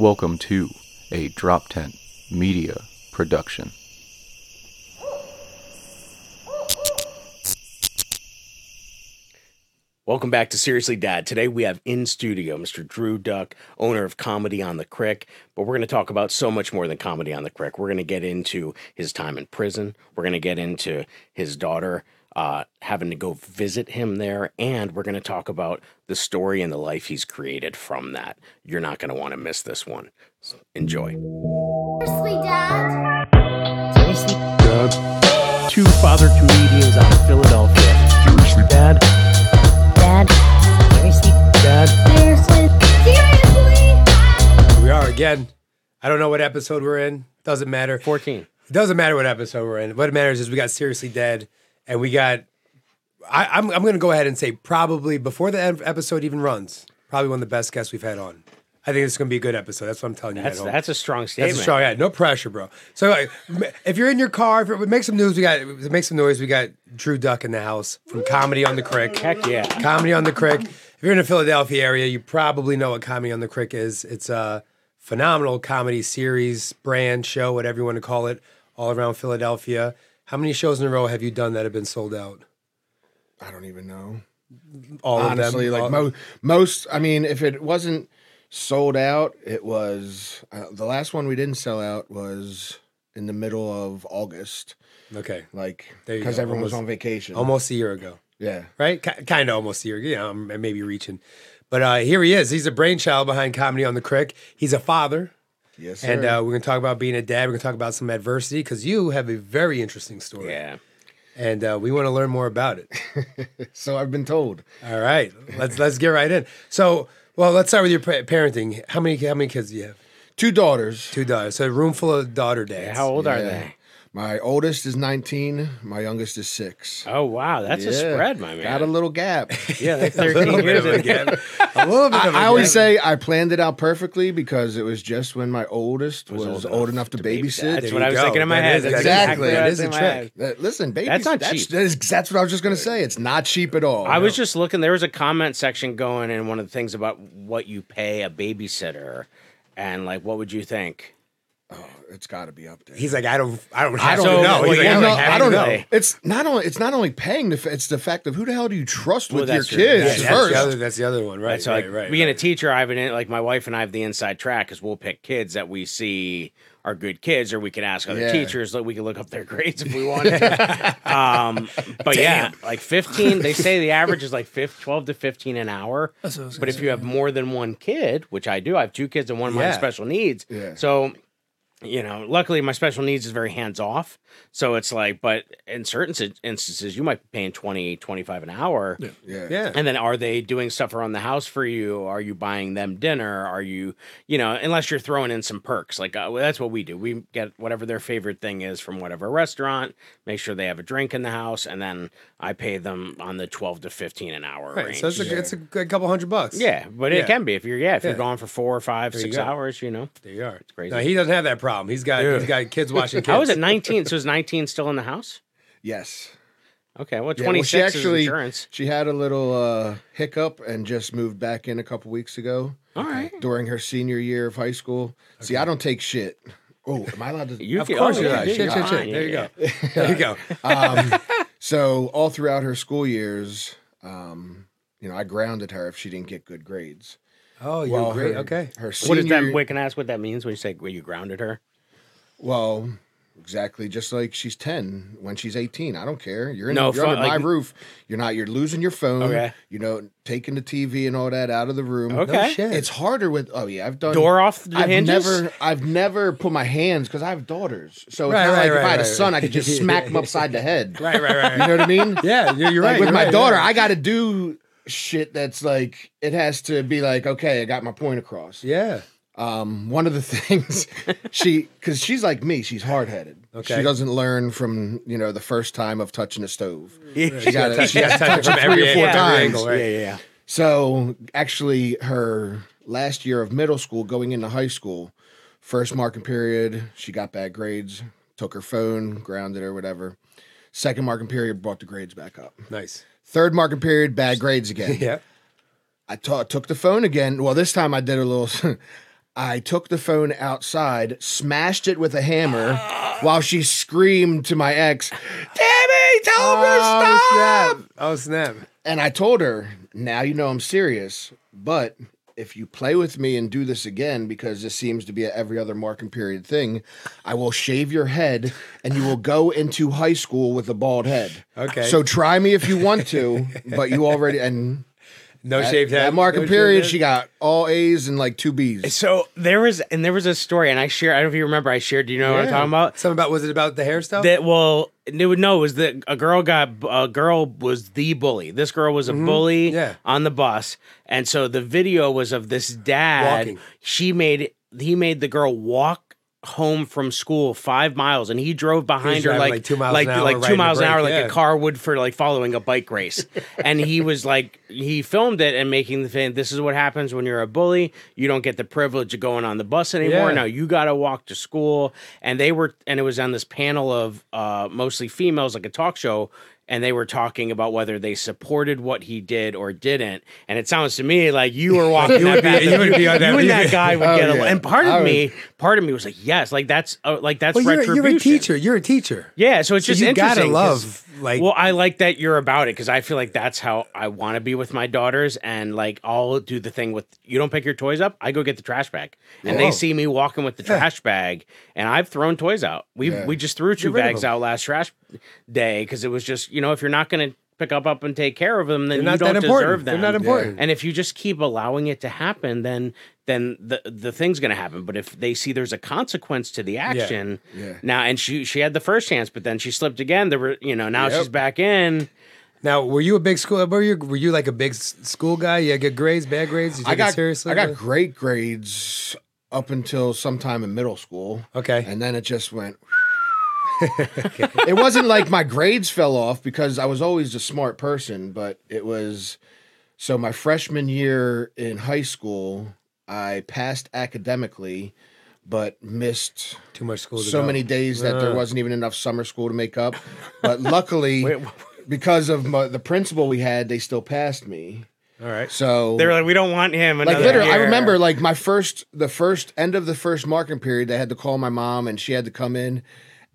Welcome to a DropTent Media production. Welcome back to Seriously Dad. Today we have in studio Mr. Drew Duck, owner of Comedy on the Crick. But we're going to talk about so much more than Comedy on the Crick. We're going to get into his time in prison. We're going to get into his daughter uh, having to go visit him there. And we're going to talk about the story and the life he's created from that. You're not going to want to miss this one. So enjoy. Seriously, Dad? Seriously, Dad? Two father comedians out of Philadelphia. Seriously, Dad? Dad? Seriously? Dad? Seriously? Seriously? We are again. I don't know what episode we're in. Doesn't matter. 14. It doesn't matter what episode we're in. What matters is we got seriously dead, and we got. I, I'm I'm going to go ahead and say probably before the episode even runs, probably one of the best guests we've had on. I think it's going to be a good episode. That's what I'm telling you. That's, that's a strong statement. That's a strong. Yeah, no pressure, bro. So uh, like, if you're in your car, if it, make some news. We got make some noise. We got Drew Duck in the house from Comedy on the Crick. Heck yeah. Comedy on the Crick. If you're in the Philadelphia area, you probably know what Comedy on the Crick is. It's a phenomenal comedy series, brand, show, whatever you want to call it, all around Philadelphia. How many shows in a row have you done that have been sold out? I don't even know. All Honestly, of them. like mo- most. I mean, if it wasn't sold out, it was uh, the last one we didn't sell out was in the middle of August, okay, like because everyone was on vacation. almost a year ago. yeah. right? Kind of almost here, you know, m- maybe reaching. But uh, here he is. He's a brainchild behind Comedy on the Crick. He's a father. Yes, sir. And uh, we're going to talk about being a dad. We're going to talk about some adversity because you have a very interesting story. Yeah. And uh, we want to learn more about it. so I've been told. All right. Let's let's get right in. So, well, let's start with your pa- parenting. How many how many kids do you have? Two daughters. Two daughters. So a room full of daughter dads. How old are they? My oldest is 19. My youngest is six. Oh wow, that's a spread, my man. Got a little gap. yeah, that's 13 bit years of a ago. gap. A little bit of a I, I always say I planned it out perfectly because it was just when my oldest was, old, enough, to babysit. That's There what I was go. thinking in my That head. is- That's exactly- what that a trick. Listen, baby, That's not cheap. That is, that's what I was just going to uh, say. It's not cheap at all. I was just looking. There was a comment section going, and one of the things about what you pay a babysitter, and like, what would you think? It's got to be up there. He's like, I don't, I don't I don't to So, know. well, He's like, yeah, I don't, have I don't know. know. It's not only it's not only paying the it's the fact of who the hell do you trust Well, with your true. kids That's- That's first. the, other, that's the other one, right? so, like, right, right, being right. a teacher, I have an like my wife and I have the inside track because we'll pick kids that we see are good kids, or we can ask other Yeah. teachers. Like we can look up their grades if we wanted. um, but yeah, like fifteen. They say the average is like 15, 12 to fifteen an hour. But if you have more than one kid, which I do, I have two kids and one of mine has special needs. Yeah. So you know, luckily my special needs is very hands off. So it's like, but in certain instances, you might be paying 20, 25 an hour. yeah. Yeah. And then are they doing stuff around the house for you? Are you buying them dinner? Are you, you know, unless you're throwing in some perks. Like uh, well, that's what we do. We get whatever their favorite thing is from whatever restaurant, make sure they have a drink in the house, and then I pay them on the 12 to 15 an hour Right, range. so it's a, it's a good couple hundred bucks. yeah, but Yeah. it can be if you're yeah, if Yeah. you're going for 4 or 5, There 6 go. hours, you know. There you are. It's crazy. No, he doesn't have that problem. He's got he's got kids watching kids. How is it 19? so is 19 still in the house? Yes. Okay, well Yeah, 26 well, she actually insurance. she had a little uh, hiccup and just moved back in a couple weeks ago All right. during her senior year of high school. See, I don't take shit. Oh, am I allowed to? You Of can- course oh, you're yeah, right. Shit, shit, shit. There you go. There you go. um, so all throughout her school years, um, you know, I grounded her if she didn't get good grades. Oh, you're Well, great. her- Okay. Her What senior, does that? Wait, can I ask what that means when you say when you grounded her? Well, exactly. Just like she's ten when she's eighteen. I don't care. You're in. No, you're fu- under my roof. You're not. You're losing your phone. Okay. You know, taking the TV and all that out of the room. Okay. No shit. It's harder with. Oh yeah, I've done Door off the I've hinges? never. I've never put my hands because I have daughters. So it's Right, not right, like if right, I had a son, right. I could just smack him upside the head. right, right, right. You know what I mean? yeah, you're, you're Like right. with you're my right, daughter, you're I got to do shit that's like it has to be like okay, I got my point across. Yeah. Um, one of the things she because she's like me, she's hard headed. Okay. She doesn't learn from you know the first time of touching a stove. She got it. She has to touch it three every, or four every times. angle, right? Yeah, yeah, yeah. So actually, her last year of middle school, going into high school, first marking period, she got bad grades. Took her phone, grounded her, whatever. Second marking period, brought the grades back up. Nice. Third marking period, bad grades again. Yeah. I took the phone again. Well, this time I did a little. I took the phone outside, smashed it with a hammer, while she screamed to my ex, "Tammy, tell her to Oh stop!" snap! Oh snap! And I told her, "Now you know I'm serious, but." If you play with me and do this again, because this seems to be a every other marking period thing, I will shave your head and you will go into high school with a bald head. Okay. So try me if you want to, but you already and No that, shaved head. that marking no period, she got all A's and like two B's. So there was, and there was a story, and I shared. I don't know if you remember. I shared. Do you know what I'm talking about? Something about was it about the hairstyle? That well, it would no, it was that a girl got a girl was the bully. This girl was a bully Mm-hmm. Yeah. on the bus, and so the video was of this dad. Walking. She made he made the girl walk home from school five miles, and he drove behind her like like two miles like an hour, like two a miles an hour, like yeah. a car would for like following a bike race. and he was like, he filmed it and making the thing. This is what happens when you're a bully. You don't get the privilege of going on the bus anymore. Yeah. Now you got to walk to school. And they were, and it was on this panel of uh, mostly females, like a talk show. And they were talking about whether they supported what he did or didn't. And it sounds to me like you were walking You that path. you would be on that- You and that guy would Oh, get yeah. along. And part of would- me, part of me was like, yes, like that's uh, like that's well, you're, you're a teacher. You're a teacher. Yeah, so it's So just you gotta love, like- well, I like that you're about it because I feel like that's how I want to be with my daughters, and like I'll do the thing with you don't pick your toys up, I go get the trash bag, and they see me walking with the trash bag, and I've thrown toys out. We Yeah. we just threw two Get rid of bags out last trash day because it was just you know if you're not gonna pick up up and take care of them, then you not don't important. deserve them. They're not important. And if you just keep allowing it to happen, then then the the thing's gonna happen. But if they see there's a consequence to the action, Yeah. now and she she had the first chance, but then she slipped again. There were you know now Yep. she's back in. Now, were you a big school? Were you were you like a big school guy? You had good grades, bad grades? You I got it seriously? I got great grades up until sometime in middle school. Okay. And then it just went It wasn't like my grades fell off because I was always a smart person, but it was so my freshman year in high school, I passed academically but missed too much school. To so go. many days that there Uh. wasn't even enough summer school to make up. But luckily, Wait, because of my, the principal we had, they still passed me. All right. So They were like, we don't want him. like Another literally, I remember like my first, the first end of the first marking period, they had to call my mom and she had to come in,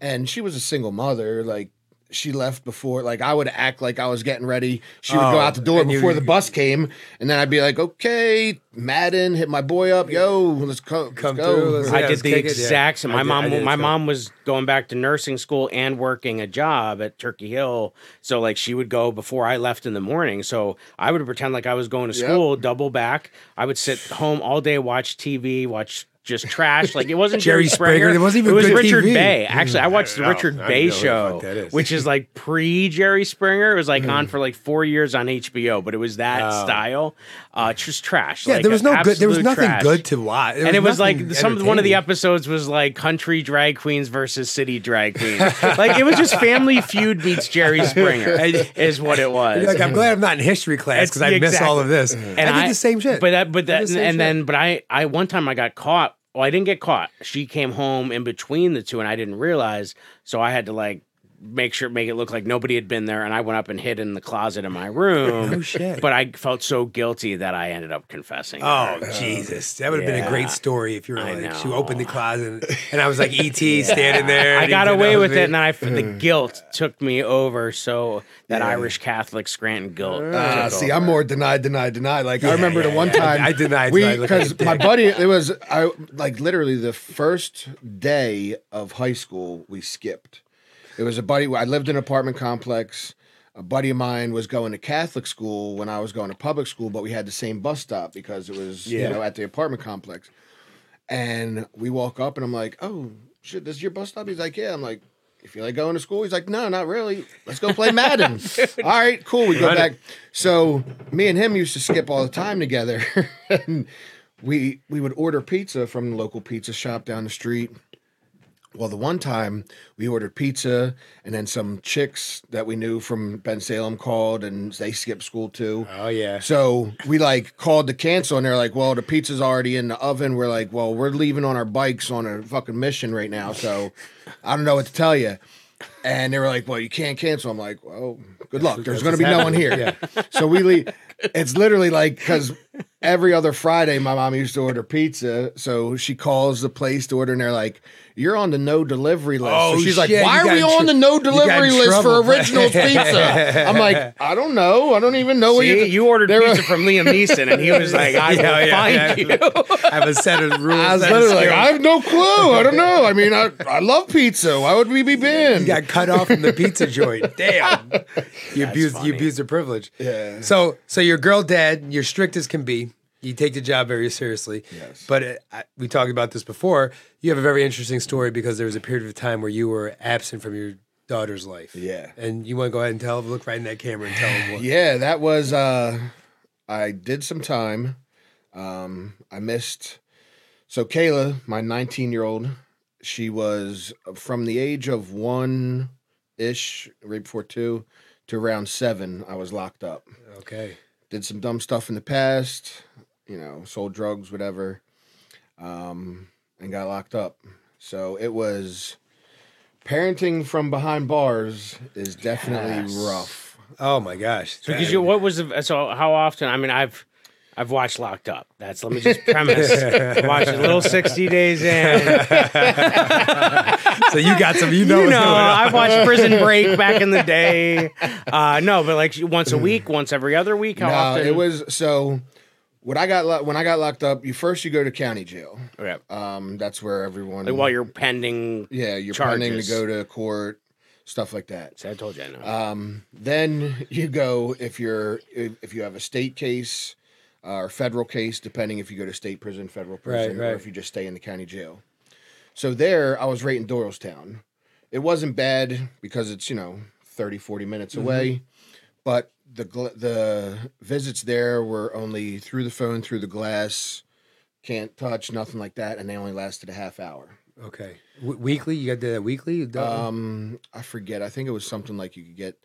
and she was a single mother. Like she left before, like I would act like I was getting ready. She would go Oh, out the door and you- before the bus came, and then I'd be like, "Okay, Madden, hit my boy up, yo, let's co- let's Come go." through, let's- I Yeah, did the kick it, yeah. exact same. I My did- mom, my mom was going back to nursing school and working a job at Turkey Hill. So like she would go before I left in the morning. So I would pretend like I was going to Yep. school, double back. I would sit home all day, watch TV, watch just trash. Like it wasn't Jerry Jerry Springer. Springer. It wasn't even it was good Richard TV. Bey. Actually, I watched the mm, know. Richard I Bey know what the show, fuck that is. which is like pre Jerry Springer. It was like on mm. for like four years on HBO, but it was that Oh. style. Uh, just trash. Yeah, like, there was no good. There was nothing trash good to watch. There and it was like some one of the episodes was like country drag queens versus city drag queens. like it was just Family Feud meets Jerry Springer is what it was. You're like, I'm glad I'm not in history class because I miss all of this. and I did the same shit. But that, but I that, and shit. then, but I, I one time I got caught. Well, I didn't get caught. She came home in between the two, and I didn't realize. So I had to like make sure make it look like nobody had been there, and I went up and hid in the closet in my room. No shit. But I felt so guilty that I ended up confessing. Oh her. Jesus, that would have been a great story if you were I like she opened the closet and, and I was like ET standing there. I got away with me. it, and then I the mm. guilt took me over. So that Irish Catholic Scranton guilt. Ah, took see, over. I'm more denied, denied, denied. Like I remember the one yeah. time I denied, we denied, look at because you, my buddy. It was I like literally the first day of high school we skipped. It was a buddy. I lived in an apartment complex. A buddy of mine was going to Catholic school when I was going to public school, but we had the same bus stop because it was you know at the apartment complex. And we walk up, and I'm like, "Oh shit, this is your bus stop?" He's like, "Yeah." I'm like, if "You feel like going to school?" He's like, "No, not really. Let's go play Madden." all right, cool. We go Run it. back. So me and him used to skip all the time together, and we we would order pizza from the local pizza shop down the street. Well, the one time we ordered pizza, and then some chicks that we knew from Bensalem called, and they skipped school too. Oh yeah. So we like called to cancel, and they're like, "Well, the pizza's already in the oven." We're like, "Well, we're leaving on our bikes on a fucking mission right now, so I don't know what to tell you." And they were like, "Well, you can't cancel." I'm like, "Well, good luck. There's going to be no one here." Yeah. So we leave. It's literally like because every other Friday, my mom used to order pizza. So she calls the place to order, and they're like, "You're on the no delivery list." Oh, so she's like, shit, "Why are we in on the no you got in delivery list for trouble. Originals Pizza?" I'm like, "I don't know. I don't even know See, you." you ordered They were- pizza from Liam Neeson, and he was like, "I will Yeah, yeah, find yeah. you." I have a set of rules. I was literally like. I have no clue. I don't know. I mean, I, I love pizza. Why would we be banned? You got cut off from the pizza joint. Damn. You abused you abused your privilege. Yeah. So so your girl dad, you're strict as can be. You take the job very seriously. Yes. But uh, I, we talked about this before. You have a very interesting story because there was a period of time where you were absent from your daughter's life. Yeah. And you want to go ahead and tell look right in that camera and tell them what. Yeah, that was uh I did some time. Um I missed so Kayla, my 19-year-old, she was from the age of 1 ish right before 2 to around 7 I was locked up. Okay. Did some dumb stuff in the past, you know, sold drugs whatever. Um and got locked up. So it was parenting from behind bars is definitely Yes. rough. Oh my gosh. Because you, what was the so? How often? I mean, I've I've watched Locked Up. That's let me just premise. Watch a little sixty days in. so you got some. You know. You what's know, going on. I watched Prison Break back in the day. Uh, no, but like once a week, once every other week. How no, often? it was so. When I got lo- when I got locked up, you first you go to county jail. Okay. Um, that's where everyone. Like while you're pending. yeah, you're planning to charges. go to court, stuff like that. See, I told you I know. Um, then you go if you're if if you have a state case uh, or federal case, depending if you go to state prison, federal prison, right. or if you just stay in the county jail. So there, I was right in Doylestown. It wasn't bad because it's you know 30, 40 minutes away, but the the visits there were only through the phone, through the glass, can't touch, nothing like that, and they only lasted a half hour. Okay. W- weekly. You got that weekly. Um, I forget. I think it was something like you could get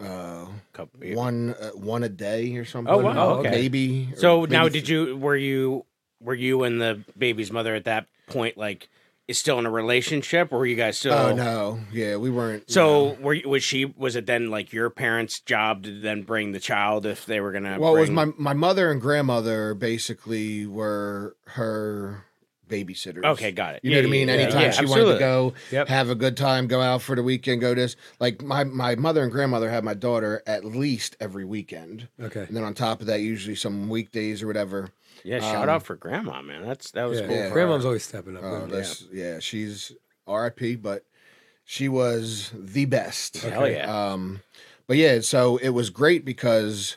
uh, Couple- one uh, one a day or something. Oh, wow, okay. Maybe. So maybe now, th- did you were you were you and the baby's mother at that point like is still in a relationship, or were you guys still? Oh no, yeah, we weren't. So were you, was she was it then like your parents' job to then bring the child if they were gonna? well, it was my my mother and grandmother basically were her babysitters. Okay, got it. You Yeah, know what I mean? yeah, yeah. Anytime Yeah, she wanted to go, Yep. have a good time, go out for the weekend, go this. Like my my mother and grandmother had my daughter at least every weekend, Okay. and then on top of that, usually some weekdays or whatever. Yeah, shout Um, out for grandma, man. That's that was Yeah. cool. Yeah. Grandma's always stepping up. Good. yeah. She's R.I.P. But she was the best. Hell yeah. Um, but yeah, so it was great because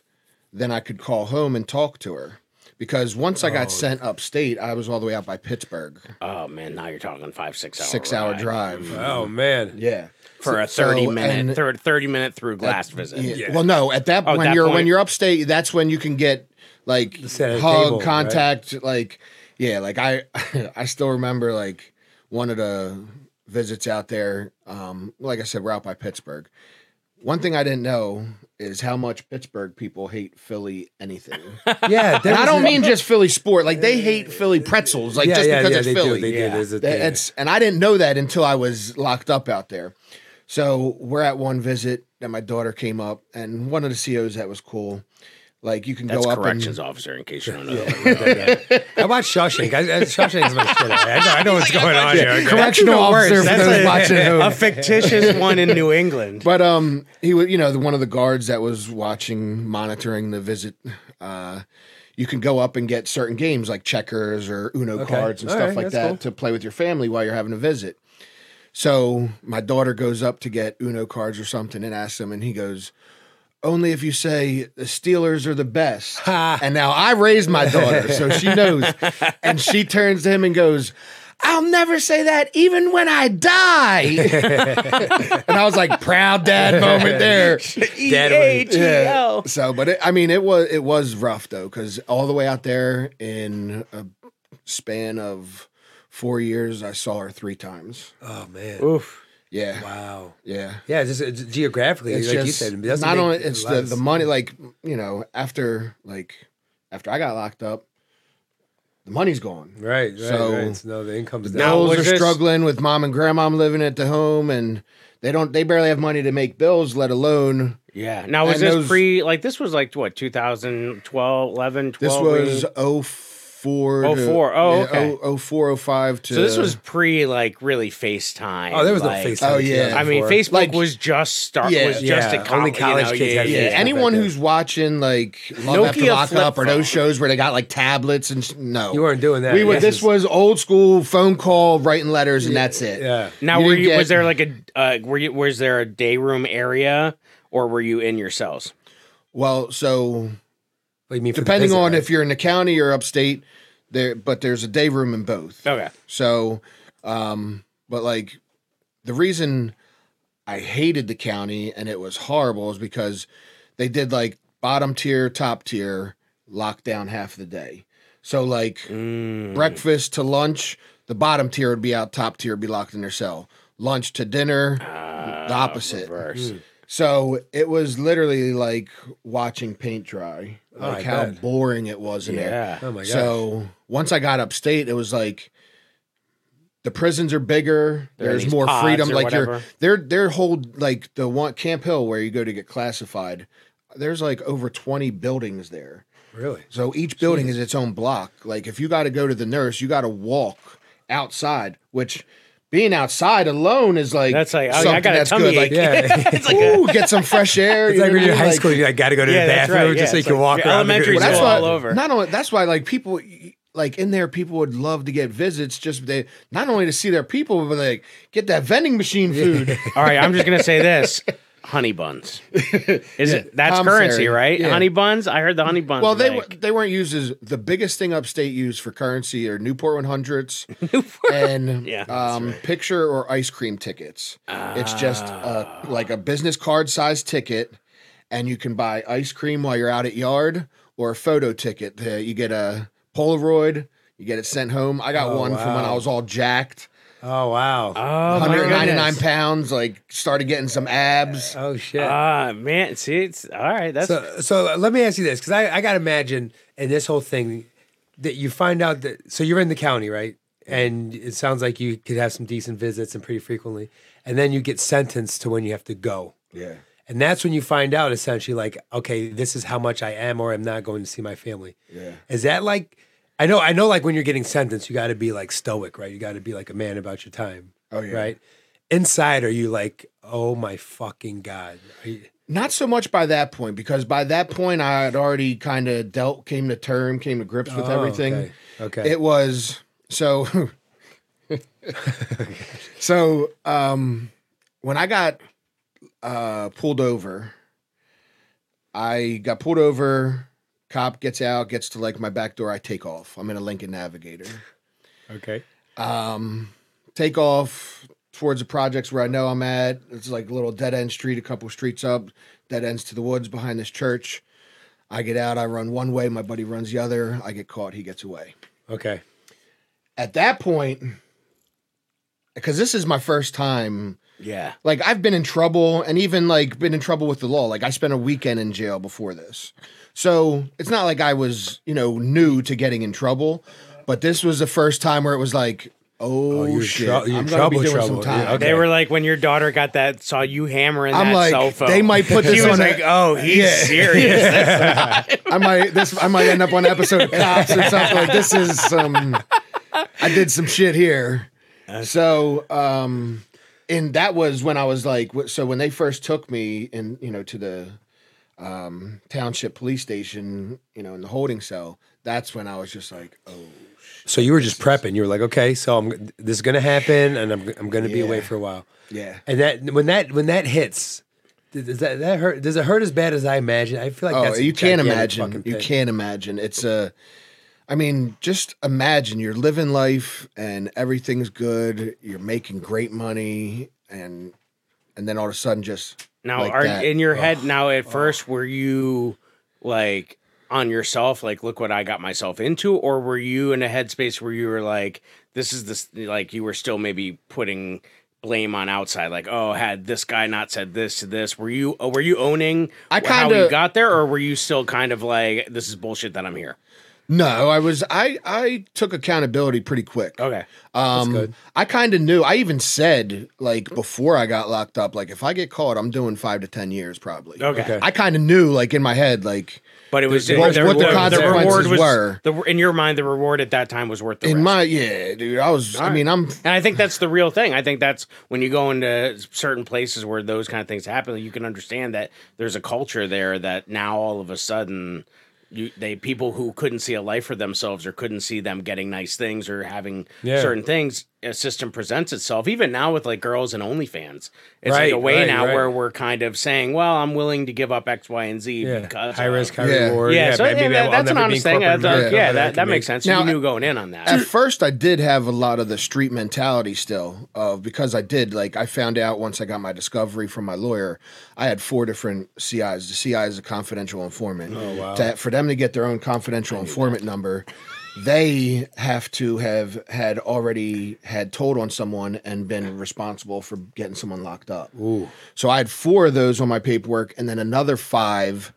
then I could call home and talk to her. Because once I got Oh. sent upstate, I was all the way out by Pittsburgh, oh man, now you're talking five six hour six hour ride. drive. Oh man. Yeah, for a thirty so- minute thir- thirty minute through glass visit. Yeah. Yeah. Well, no, at that Oh, when that you're point- when you're upstate, that's when you can get like a hug, table, right? contact, like yeah, like I I still remember like one of the visits out there. Um, like I said, we're out by Pittsburgh. One thing I didn't know is how much Pittsburgh people hate Philly anything. Yeah. and I don't mean just Philly sport. Like they hate Philly pretzels. Like yeah, just yeah, because yeah, it's they Philly. Do, they Yeah. do. There's a. It's and I didn't know that until I was locked up out there. So we're at one visit that my daughter came up, and one of the COs that was cool. Like you can That's go up corrections and officer, in case you don't know. I watched Shawshank. I, I, Shawshank's my shit. I know, I know what's going on here. correctional officer for That's those a, watching at a fictitious one in New England. But um, he was you know the, one of the guards that was watching, monitoring the visit. Uh, you can go up and get certain games like checkers or Uno Okay. cards and All stuff right, like that's that cool. to play with your family while you're having a visit. So my daughter goes up to get Uno cards or something and asks him, and he goes, "Only if you say the Steelers are the best." and now I raised my daughter, so she knows, and she turns to him and goes. I'll never say that even when I die. and I was like, proud dad moment there. Dad Yeah. So, but it, I mean, it was it was rough though, because all the way out there in a span of four years, I saw her three times. Oh man. Oof. Yeah, Wow. yeah. Yeah, it's just uh, it's geographically, It's like you said, it doesn't only it's the the money. Like you know, after like after I got locked up, the money's gone. Right, right, So- right. So no, the income's Now, down. Bills was are struggling with mom and grandma living at the home, and they don't. They barely have money to make bills, let alone Yeah. Now was this those- pre like this was like what 2012, 11, 12? This was 04 to, 04. Oh, yeah, okay. 0- 04, 05 to so this was pre like really FaceTime. Oh, there was like, no FaceTime. Oh, in yeah. I mean, 2004. Facebook Like- was just start Yeah. was just Yeah, a com- only college you know, kids yeah, had yeah. Yeah, Facebook. anyone back who's watching like Love After Nokia Lockup flip or those phone. shows where they got like tablets and sh- no, You weren't doing that. We were. This This is- was old school phone call, writing letters, and that's it. Yeah. Now, You were didn't you, get- was there like a uh, were you was there a day room area or were you in your cells? Well, so What do you mean for the depending visit, on right? if you're in the county or upstate, there, but there's a day room in both. Okay. So, um, but like the reason I hated the county and it was horrible is because they did like bottom tier, top tier, lockdown half the day. So like Mm. breakfast to lunch, the bottom tier would be out, top tier would be locked in their cell. Lunch to dinner, the opposite. Reverse. So it was literally like watching paint dry, Oh, like I how bet. boring it was in there. Oh my gosh. So once I got upstate, it was like the prisons are bigger. They're there's these more freedom. Like whatever. you're they're they're like the one Camp Hill where you go to get classified. There's like over 20 buildings there. really. So each building is its own block. Like if you got to go to the nurse, you got to walk outside, which being outside alone is like That's like, oh, yeah, I something got a that's tummy good. Like. Yeah. it's like a, ooh, get some fresh air. It's you like when you're in high Like- school, you got to go to Yeah, the bathroom right, just so you it's can like walk your around. elementary group. Well, that's all over. Not only that's why like people like in there people would love to get visits just they not only to see their people but like get that vending machine food. all right, I'm just gonna say this. Honey buns. Is it that's Commissary, currency, right? yeah. Honey buns? I heard the honey buns. well, were they like, were they weren't used as the biggest thing upstate used for currency are Newport 100s and Yeah, that's um, picture or ice cream tickets. it's just uh, like a business card size ticket, and you can buy ice cream while you're out at yard or a photo ticket. Uh, you get a Polaroid. You get it sent home. I got Oh, one from when I was all jacked. Oh wow. Oh, 199 goodness. pounds, like started getting some abs. oh shit. Ah, man. See, it's all right. That's So, so let me ask you this, because I, I got to imagine in this whole thing that you find out that so you're in the county, right? And it sounds like you could have some decent visits and pretty frequently, and then you get sentenced to when you have to go, Yeah. and that's when you find out essentially like, okay, this is how much I am or am not going to see my family. Yeah. Is that like? I know, I know. Like when you're getting sentenced, you got to be like stoic, right? You got to be like a man about your time. Oh, yeah. Right. Inside, are you like, oh my fucking god? Are you, Not so much by that point, because by that point I had already kind of dealt, came to term, came to grips with Oh, everything. okay. Okay. It was so. so um, when I got uh, pulled over, I got pulled over. Cop gets out, gets to like my back door. I take off. I'm in a Lincoln Navigator. okay. Um, take off towards the projects where I know I'm at. It's like a little dead end street, a couple streets up, dead ends to the woods behind this church. I get out, I run one way, my buddy runs the other. I get caught, he gets away. Okay. At that point, because this is my first time, yeah. like I've been in trouble and even like been in trouble with the law. Like I spent a weekend in jail before this. So it's not like I was, you know, new to getting in trouble, but this was the first time where it was like, oh, you're shit, trou- you're I'm gonna be doing trouble. some time. Yeah, okay. They were like when your daughter got that, saw you hammering I'm that like, cell phone. they might put She this was on a- like, oh, he's Yeah. serious. That's I might this I might end up on an episode of Cops or something like this is some I did some shit here. So um and that was when I was like so when they first took me in you know to the um township police station, you know, in the holding cell, that's when I was just like, oh So you were just prepping. You were like, okay, so I'm this is gonna happen, and I'm I'm gonna be away for a while. yeah. And that when that when that hits, does that that hurt? Does it hurt as bad as I imagine? I feel like Oh, that's you can't imagine. You can't imagine. It's a. I mean, just imagine you're living life and everything's good. You're making great money, and and then all of a sudden, just Now, like are that. in your head now? At first, were you like on yourself, like, look what I got myself into, or were you in a headspace where you were like, this is this, like, you were still maybe putting blame on outside, like, oh, had this guy not said this to this, were you uh, were you owning I how you kinda- got there, or were you still kind of like, this is bullshit that I'm here? No, I was I I took accountability pretty quick. Okay. Um, good. I kind of knew. I even said like before I got locked up, like if I get caught, I'm doing five to ten years probably. Okay. Okay. I kind of knew, like in my head, like But it was The- the, what- the, what the the consequences reward was were. The, in your mind, the reward at that time was worth the in risk. my yeah, dude. I was. I mean, I'm. And I think that's the real thing. I think that's when you go into certain places where those kind of things happen, you can understand that there's a culture there that now all of a sudden you they people who couldn't see a life for themselves or couldn't see them getting nice things or having Yeah. certain things, a system presents itself. Even now with like girls and OnlyFans, it's Right, like a way right, now right. where we're kind of saying, "Well, I'm willing to give up X, Y, and Z Yeah. because High risk, high Yeah. reward. Yeah, so maybe yeah, that- I'll that's an honest thing. corporate That's, uh, yeah, that, that makes sense. Now, you knew going in on that. At first, I did have a lot of the street mentality still, of because I did like I found out once I got my discovery from my lawyer, I had four different CIs. The CI is a confidential informant. Oh wow. To, for them to get their own confidential informant number, they have to have had already had told on someone and been responsible for getting someone locked up. Ooh. So I had four of those on my paperwork, and then another five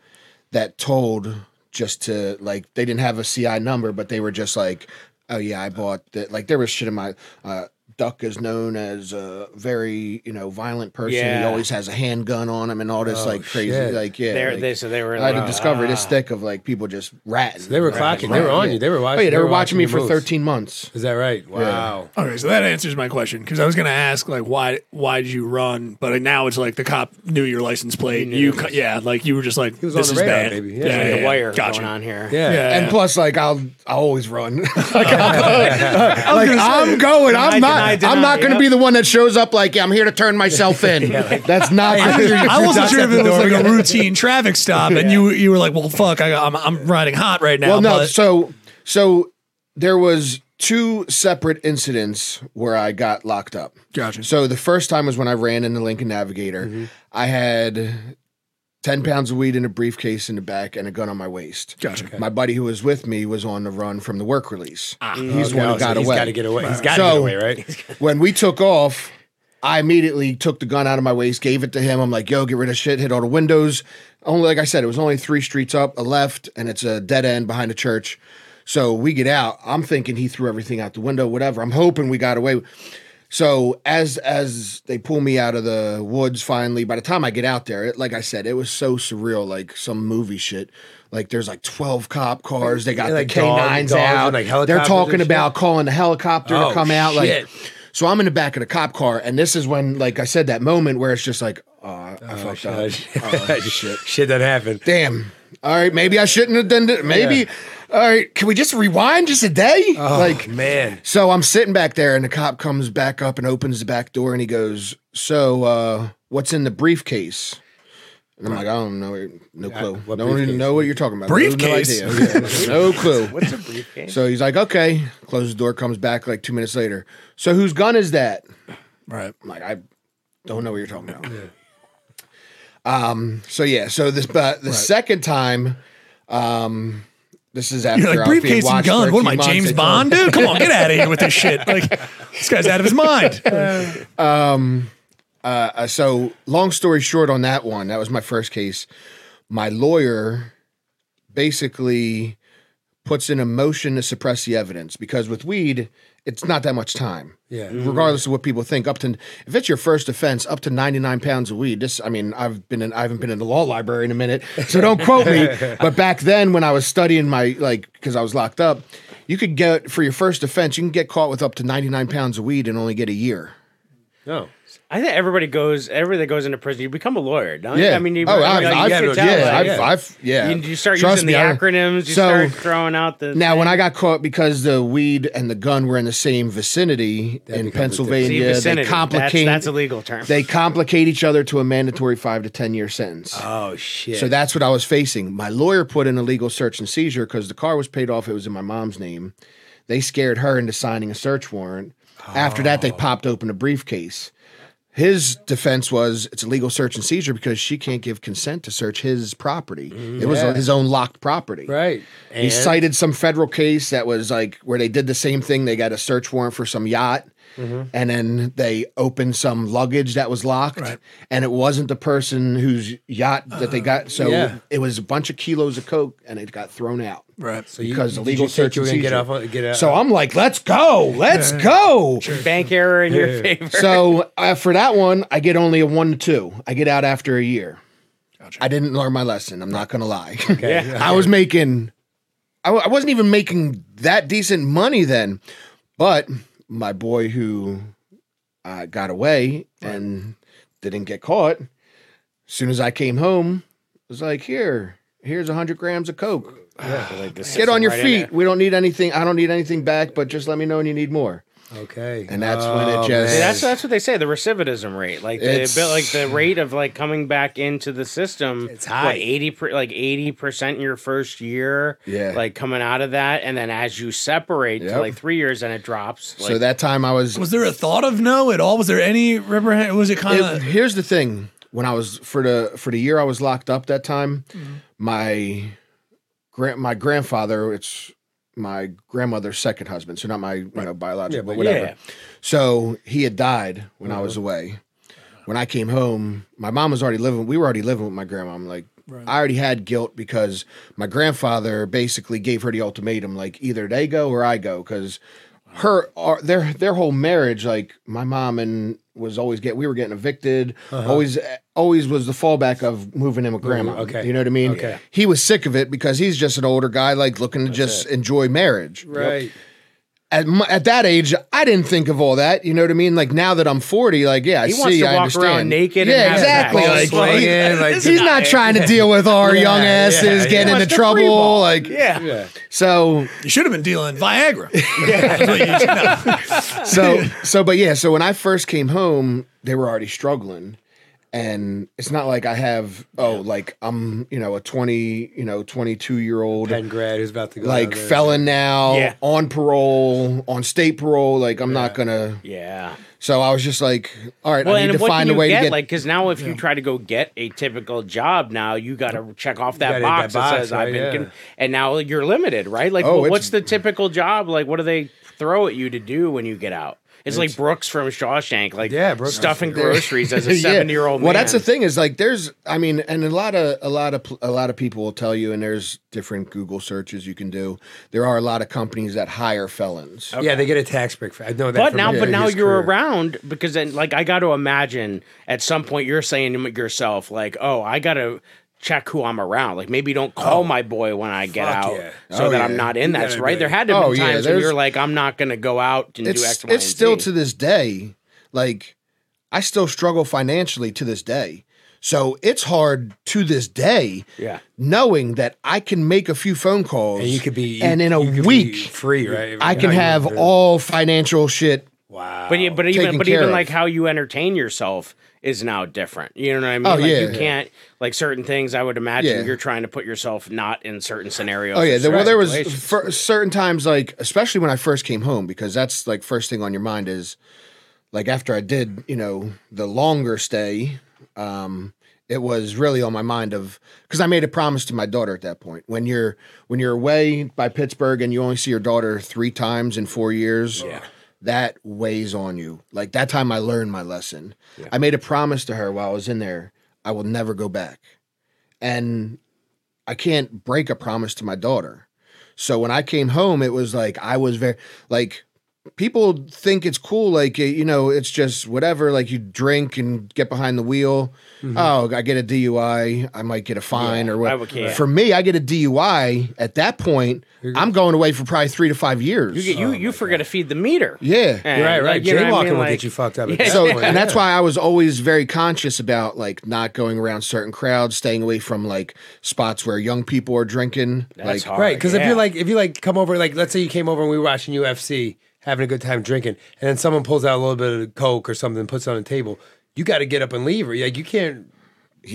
that told just to like they didn't have a CI number, but they were just like, oh yeah, I bought that. Like there was shit in my. Uh, Duck is known as a very you know violent person. He always has a handgun on him and all this Oh, like crazy shit. like yeah. They're- like, they- so they were I had like, to discover this ah. thick of like people just ratting. They were clocking. They were on you. They were watching. Oh watching. yeah, they were watching me for moves. 13 months. Is that right? Wow. Okay, so that answers my question because I was going to ask like why why did you run, but now it's like the cop knew your license plate. You it was- co- yeah, like you were just like was this on is radar, bad. baby. Yeah. yeah, Like yeah, a wire gotcha. going on here. Yeah. Yeah, And plus, like I'll I always run. like I'm, gonna I'm going. I'm Deny, not. deny, I'm not going to be the one that shows up like yeah, I'm here to turn myself in. That's not. I wasn't sure if it was like a routine traffic stop, and you you were like, "Well, fuck, I, I'm I'm riding hot right now." well, no. but- So so there was two separate incidents where I got locked up. Gotcha. So the first time was when I ran in the Lincoln Navigator. Mm-hmm. I had ten pounds of weed in a briefcase in the back and a gun on my waist. Gotcha. My buddy who was with me was on the run from the work release. Ah. He's the one who got so he's away. got to get away. He's got to So- get away, right? when we took off, I immediately took the gun out of my waist, gave it to him. I'm like, yo, get rid of shit, hit all the windows. Only, like I said, it was only three streets up, a left, and it's a dead end behind a church. So we get out. I'm thinking he threw everything out the window, whatever. I'm hoping we got away. So as as they pull me out of the woods finally, by the time I get out there, it, like I said, it was so surreal, like some movie shit. Like there's like 12 cop cars. They got Like the K9s dogs out. like, They're talking shit? about calling the helicopter Oh, to come out. Like so I'm in the back of the cop car, and this is when, like I said, that moment where it's just like, oh, I fucked up. Oh, shit. shit that happened. Damn. All right, maybe I shouldn't have done it. Maybe. All right, can we just rewind just a day? Oh, like, man. so I'm sitting back there, and the cop comes back up and opens the back door, and he goes, "So, uh, what's in the briefcase?" And I'm like, I don't know, no clue. what don't even know what you're talking about. Briefcase? No, idea. Yeah, no clue. What's a briefcase? So he's like, okay. Closes the door, comes back like two minutes later. So whose gun is that? right. I'm like, I don't know what you're talking about. Um. So yeah. So this, but the second time, um, this is after You're like I was being briefcase and gun. What am I. James Bond, dude? Come on, get out of here with this shit. Like this guy's out of his mind. Um uh, so long story short on that one, that was my first case. My lawyer basically puts in a motion to suppress the evidence because with weed, it's not that much time. Yeah. Mm-hmm. Regardless of what people think, up to if it's your first offense, up to ninety nine pounds of weed. This, I mean, I've been in, I haven't been in the law library in a minute, so don't quote me. But back then, when I was studying my like, because I was locked up, you could get for your first offense, you can get caught with up to ninety nine pounds of weed and only get a year. No. I think everybody goes, everybody that goes into prison, you become a lawyer, don't you? Yeah. I mean, you, oh, like, I've, you I've, can yeah, tell, like, I've, yeah. I've, yeah. You, you start Trust using me, the acronyms. You so- start throwing out the. Now, when I got caught because the weed and the gun were in the same vicinity in Pennsylvania, See, they complicate That's, that's a legal term. they complicate each other to a mandatory five to ten year sentence. Oh, shit. So that's what I was facing. My lawyer put in a legal search and seizure because the car was paid off. It was in my mom's name. They scared her into signing a search warrant. After that, Oh. they popped open a briefcase. His defense was it's a legal search and seizure because she can't give consent to search his property. It was Yeah. his own locked property. right. He cited some federal case that was like where they did the same thing. They got a search warrant for some yacht and then they opened some luggage that was locked, Right. and it wasn't the person whose yacht that they got. So Yeah. it was a bunch of kilos of coke, and it got thrown out. Right. So you, Because did illegal you search you were and gonna get off? Get out. So I'm like, let's go, let's go. Bank error in your favor. So uh, for that one, I get only a one to two. I get out after a year. I didn't learn my lesson. I'm not gonna lie. Yeah. I was making, I, w- I wasn't even making that decent money then, but my boy who uh, got away and didn't get caught, as soon as I came home, was like, here, here's a hundred grams of coke. Like Get on your right feet. We don't need anything. I don't need anything back, but just let me know when you need more. Okay, And that's when it Oh, just- See, man. that's that's what they say. The recidivism rate, like the It's- bit- like the rate of like coming back into the system. It's high. What eighty per, like eighty percent in your first year. Yeah. like coming out of that, and then as you separate to like three years, and it drops. Like, so that time I was Was there a thought of no at all? Was there any reprehend? Was it kind It- of here's the thing when i was for the for the year i was locked up that time mm-hmm. my grand my grandfather it's my grandmother's second husband so not my you know biological Yeah, but whatever. yeah. so he had died when i was uh-huh. away. When i came home my mom was already living we were already living with my grandma. I'm like i already had guilt because my grandfather basically gave her the ultimatum like either they go or i go because her our, their their whole marriage like my mom and was always get we were getting evicted uh-huh. always always was the fallback of moving in with mm, grandma okay. you know what i mean Okay. he was sick of it because he's just an older guy like looking to just enjoy marriage right. At, my, at that age i didn't think of all that you know what i mean like now that i'm 40 like yeah i He see wants to i walk understand around naked and yeah have exactly like, Like, he- like- he's not trying to deal with our young asses yeah. getting into trouble like yeah. Yeah. so you should have been dealing Viagra? That's what you should know. so so but yeah so when i first came home they were already struggling and it's not like i have oh like i'm you know a 20 you know 22 year old Penn grad who's about to go like down there. felon now Yeah. on parole on state parole like i'm not gonna Yeah. so i was just like all right Well, i need and to find a way get? to get like, because now if you try to go get a typical job, now you got to check off that gotta box that that, box, says I've been, Yeah. con- and now you're limited, right? Like, Oh, wh- it's- what's the typical job? Like, what do they throw at you to do when you get out? It's, like Brooks from Shawshank, like Yeah, Brooks. stuffing groceries as a seven year old. Well, that's the thing is like there's I mean, and a lot of a lot of a lot of people will tell you, and there's different Google searches you can do. There are a lot of companies that hire felons. Yeah, they get a tax break. For, I know that. But from now, my but now you're career. around because then, like, I got to imagine at some point you're saying to yourself, like, "Oh, I got to check who I'm around." Like, maybe don't call oh. my boy when I get Oh. Out, yeah. so Oh, that yeah. I'm not in You that. gotta Right? There had to have Oh, been yeah, times when you're like, "I'm not going to go out and do It's X, Y, it's and still Z." to this day, like I still struggle financially to this day. So it's hard to this day, Yeah. knowing that I can make a few phone calls and you could be and in a you could be week free, right? I can have all financial shit. Wow. But yeah, but even but even of. like how you entertain yourself is now different. You know what I mean? Oh, like yeah. you can't like certain things. I would imagine Yeah. you're trying to put yourself not in certain scenarios. Oh yeah, there, well there was for certain times like especially when I first came home because that's like first thing on your mind is like after I did you know the longer stay, um, it was really on my mind of because I made a promise to my daughter at that point when you're when you're away by Pittsburgh and you only see your daughter three times in four years. Yeah. That weighs on you. Like that time I learned my lesson. I made a promise to her while I was in there. I will never go back. And I can't break a promise to my daughter. So when I came home, it was like I was very like people think it's cool, like uh, you know, it's just whatever. Like you drink and get behind the wheel. Oh, I get a DUI, I might get a fine or I what. For me, I get a DUI. At that point, I'm going away for probably three to five years. you get, you you forget to feed the meter. yeah. And, right, right. like, you know what I mean? will Like- get you fucked up. At Yeah. that so point. and that's why I was always very conscious about like not going around certain crowds, staying away from like spots where young people are drinking. That's like hard. Right, because if yeah. you like, if you like, come over, like, let's say you came over and we were watching UFC, having a good time drinking, and then someone pulls out a little bit of coke or something, puts it on the table, you got to get up and leave, or like you can't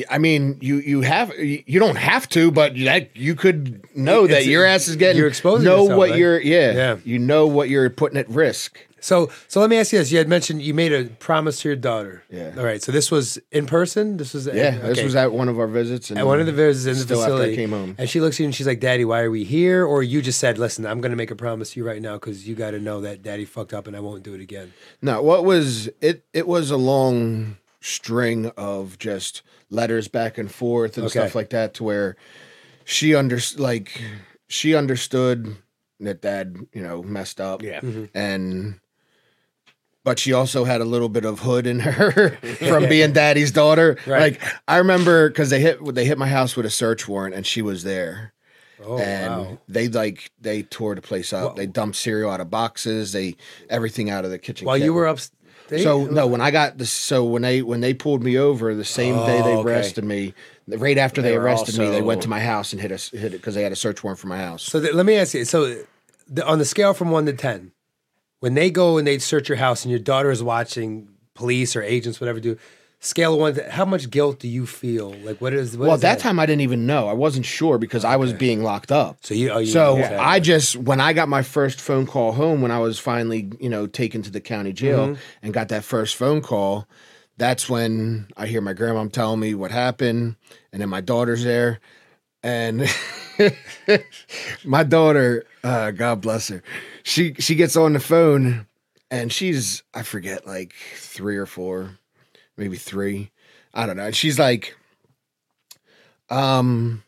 I mean, you you have you you don't have to, but that you could know that your ass is getting you're exposing know yourself, what right? you're yeah, Yeah. you know what you're putting at risk. So, so let me ask you this: You had mentioned you made a promise to your daughter. Yeah. All right. So this was in person. This was Yeah, this was at one of our visits. And at one of the visits in the still after I facility. came home. And she looks at you and she's like, "Daddy, why are we here?" Or you just said, "Listen, I'm going to make a promise to you right now because you got to know that Daddy fucked up and I won't do it again." No, what was it? It was a long string of just letters back and forth and Okay. stuff like that, to where she under like she understood that dad, you know, messed up. Yeah. Mm-hmm. and but she also had a little bit of hood in her from being daddy's daughter. Right. Like I remember because they hit they hit my house with a search warrant and she was there. Oh and wow! they like they tore the place up. they dumped cereal out of boxes. They everything out of the kitchen. While you were up, they, So no, when I got this, so when they when they pulled me over the same day they Oh, okay. arrested me, right after they, They arrested me, they went to my house and hit us hit it because they had a search warrant for my house. So th- let me ask you. So the, on the scale from one to ten, when they go and they search your house and your daughter is watching police or agents, whatever, do scale of one, to, how much guilt do you feel? Like what is? What well, is that time I didn't even know. I wasn't sure because I was being locked up. So you, oh, you So okay. I just when I got my first phone call home when I was finally you know taken to the county jail Mm-hmm. and got that first phone call, that's when I hear my grandma telling me what happened, and then my daughter's there, and my daughter, uh, God bless her, she she gets on the phone, and she's I forget like three or four, maybe three, I don't know. And she's like, um,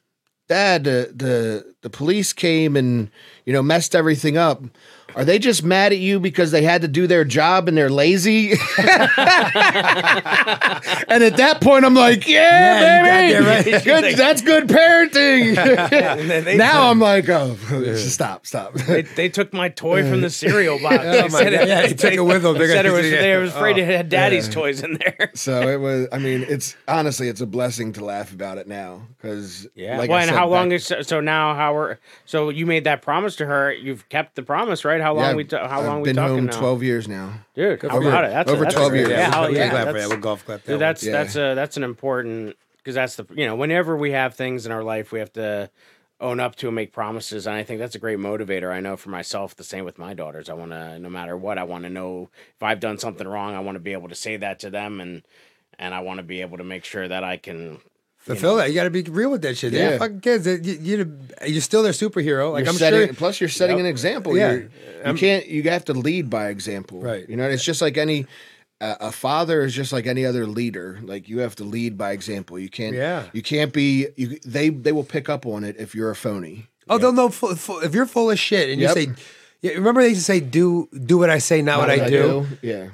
Dad, the the the police came and you know messed everything up. Are they just mad at you because they had to do their job and they're lazy? and at that point, I'm like, yeah, Yeah, baby, right. good. That's good parenting. they- now I'm like, oh, stop, stop. They, they took my toy from the cereal box. Oh my God. Yeah, he took it with them. They said it was, they were afraid oh, it had daddy's toys in there. so it was. I mean, it's honestly, it's a blessing to laugh about it now because Yeah. Like well, I and said, how long is so now? How we're so you made that promise to her? You've kept the promise, right? How long Yeah, we? ta- how I've long we been talking home now? twelve years now. Dude, how over- about it? That's over that's 12 years. Yeah, Yeah, how, we'll yeah, clap that's- We'll golf clap that. Dude, that's Yeah. that's a that's an important because that's the you know whenever we have things in our life we have to own up to and make promises and I think that's a great motivator. I know for myself the same with my daughters. I want to no matter what I want to know if I've done something wrong. I want to be able to say that to them and and I want to be able to make sure that I can Fulfill that. You got to be real with that shit. Yeah, fucking kids. You, you, you're still their superhero. Like You're I'm setting, sure. Plus, you're setting an example. Yeah. You're, you can't. You have to lead by example. Right. You know, it's just like any. Uh, a father is just like any other leader. Like you have to lead by example. You can't. Yeah. You can't be. You. They. They will pick up on it if you're a phony. Oh, they'll know full, full, if you're full of shit and Yep. you say, yeah, remember they used to say, "Do do what I say, not, what I, do. Yeah.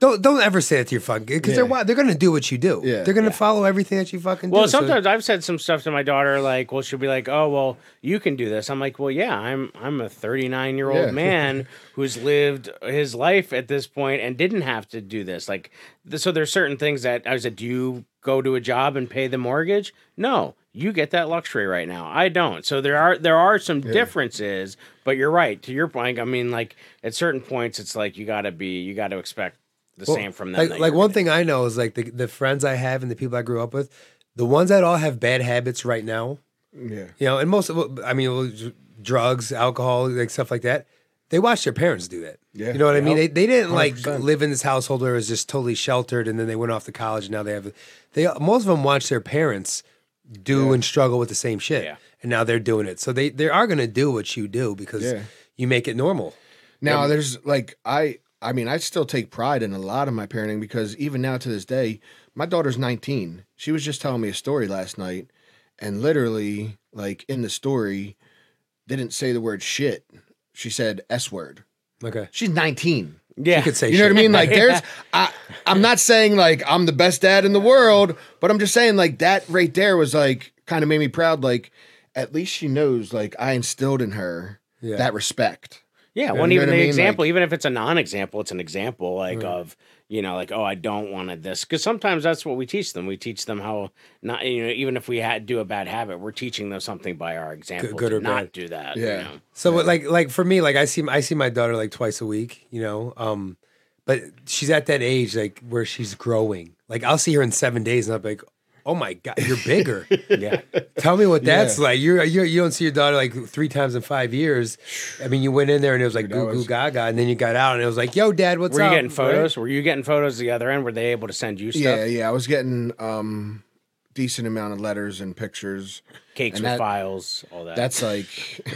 Don't don't ever say it to your fucking kid because they're they're gonna do what you do. Yeah. they're gonna follow everything that you fucking Well, do. So- sometimes I've said some stuff to my daughter, like, well, she'll be like, "Oh, well, you can do this." I'm like, "Well, yeah, I'm I'm a 39 year old man who's lived his life at this point and didn't have to do this." Like, th- so there's certain things that I said, "Do you go to a job and pay the mortgage?" No, you get that luxury right now. I don't. So there are there are some differences, but you're right. To your point, I mean, like at certain points, it's like you got to be you got to expect the Well, same from them. Like, that like one thing I know is like the, the friends I have and the people I grew up with, the ones that all have bad habits right now, Yeah. you know, and most of I mean, drugs, alcohol, like stuff like that. They watched their parents do that. Yeah. You know what I mean? They, they didn't like 100%. live in this household where it was just totally sheltered, and then they went off to college. And now they have, they most of them watch their parents do and struggle with the same shit, Yeah. and now they're doing it. So they they are going to do what you do because Yeah. you make it normal. Now there's like I I mean I still take pride in a lot of my parenting because even now to this day my daughter's 19. She was just telling me a story last night and literally like in the story didn't say the word shit. She said S word. Okay, She's 19. yeah, you could say You know what I mean? Like there's I I'm not saying like I'm the best dad in the world, but I'm just saying like that right there was like kind of made me proud like at least she knows like I instilled in her Yeah. that respect. Yeah, You when know even what I the mean? example, Like- even if it's a non-example, it's an example like of you know, like oh, I don't want to this because sometimes that's what we teach them. We teach them how not you know, even if we had do a bad habit, we're teaching them something by our example good to or not bad. do that. Yeah. you know? So what, like like for me, like I see I see my daughter like twice a week, you know. Um, but she's at that age like where she's growing. Like I'll see her in seven days and I'm like, Oh my god, you're bigger. Yeah. Tell me what that's Yeah. like. You're, you're you don't see your daughter like three times in five years. I mean, you went in there and it was like Dude, that goo goo gaga, and then you got out and it was like, "Yo, dad, what's up? Were you up?" getting Right? photos? Were you getting photos the other end? Were they able to send you stuff? Yeah, yeah. I was getting um decent amount of letters and pictures. Cakes And with that- files, all that. That's like,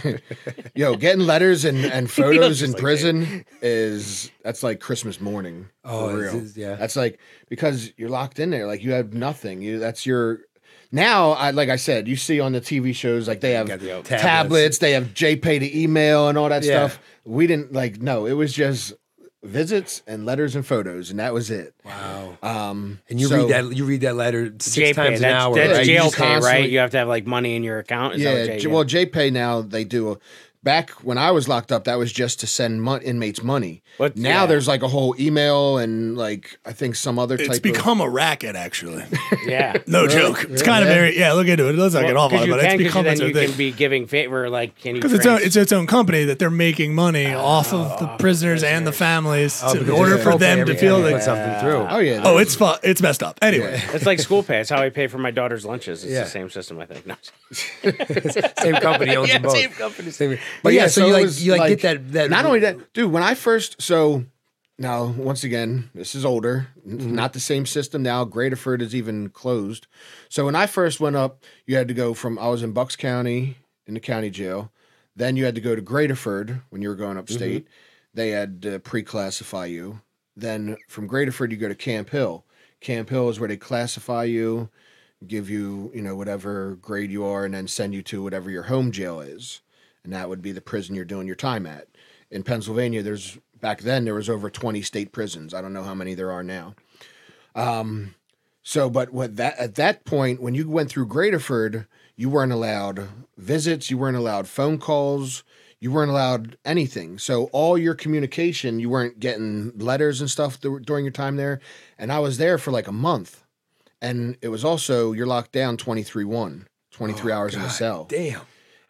yo, getting letters and, and photos in like prison is that's like Christmas morning. Oh, for real. it's- yeah. That's like because you're locked in there, like you have nothing. You that's your. Now, I like I said, you see on the TV shows like they have the tablets. tablets. they have JPay to email and all that Yeah. stuff. We didn't like no, it was just visits and letters and photos, and that was it. Wow. Um, And you so- read that you read that letter six JPay. times an that's, hour. That's right? You jail just pay, right? You have to have like money in your account. Is that yeah, what J- J- well, JPay now they do. A, back when I was locked up, that was just to send mon- inmates money. But now yeah. there's like a whole email and like I think some other type of It's type. become a racket, actually. yeah. No joke. It's kind of Yeah. very yeah. Look into it. It looks like an awful, Because you but can, it's 'cause become then its you own can be giving favor, like can you? Because it's, own, it's its own company that they're making money oh. off of the prisoners and the families Oh, to- in order for them to feel time you that. put something through. oh yeah. Oh, it's fu- it's messed up. Anyway, it's like school pay. It's how I pay for my daughter's lunches. It's Yeah. the same system, I think. No. same company owns yeah, them both. same company. Same- But yeah, so, you like you like, get that that Not only that, dude. When I first so now once again, this is older, n- mm-hmm. not the same system now. Graterford is even closed. So when I first went up, you had to go from I was in Bucks County in the county jail. Then you had to go to Graterford when you were going mm-hmm. upstate. They had to pre-classify you. Then from Graterford you go to Camp Hill. Camp Hill is where they classify you, give you you know whatever grade you are, and then send you to whatever your home jail is and that would be the prison you're doing your time at. In Pennsylvania, there's back then there was over 20 state prisons. I don't know how many there are now. Um, so, but what that at that point when you went through Graterford, you weren't allowed visits, you weren't allowed phone calls, you weren't allowed anything. So all your communication, you weren't getting letters and stuff dur- during your time there. And I was there for like a month, and it was also you're locked down 23 one. 23 hours in a cell damn.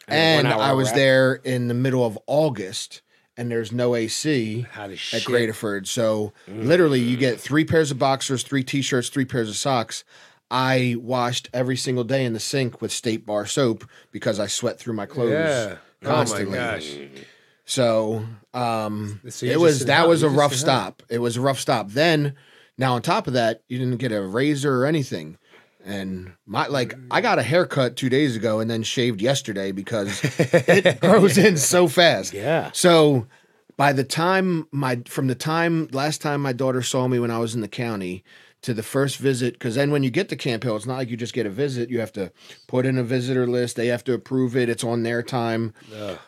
And I was wrap. there in the middle of August, and there's no AC at. Graterford. So literally, you get three pairs of boxers, three t-shirts, three pairs of socks. I washed every single day in the sink with State Bar soap because I sweat through my clothes Yeah. constantly. Oh my gosh. So, um, So it was that was you a rough stop. It was a rough stop. Then, now on top of that, you didn't get a razor or anything. And my like, I got a haircut two days ago and then shaved yesterday because it grows in so fast. Yeah. So by the time my from the time last time my daughter saw me when I was in the county to the first visit, because then when you get to Camp Hill, it's not like you just get a visit. You have to put in a visitor list. They have to approve it. It's on their time.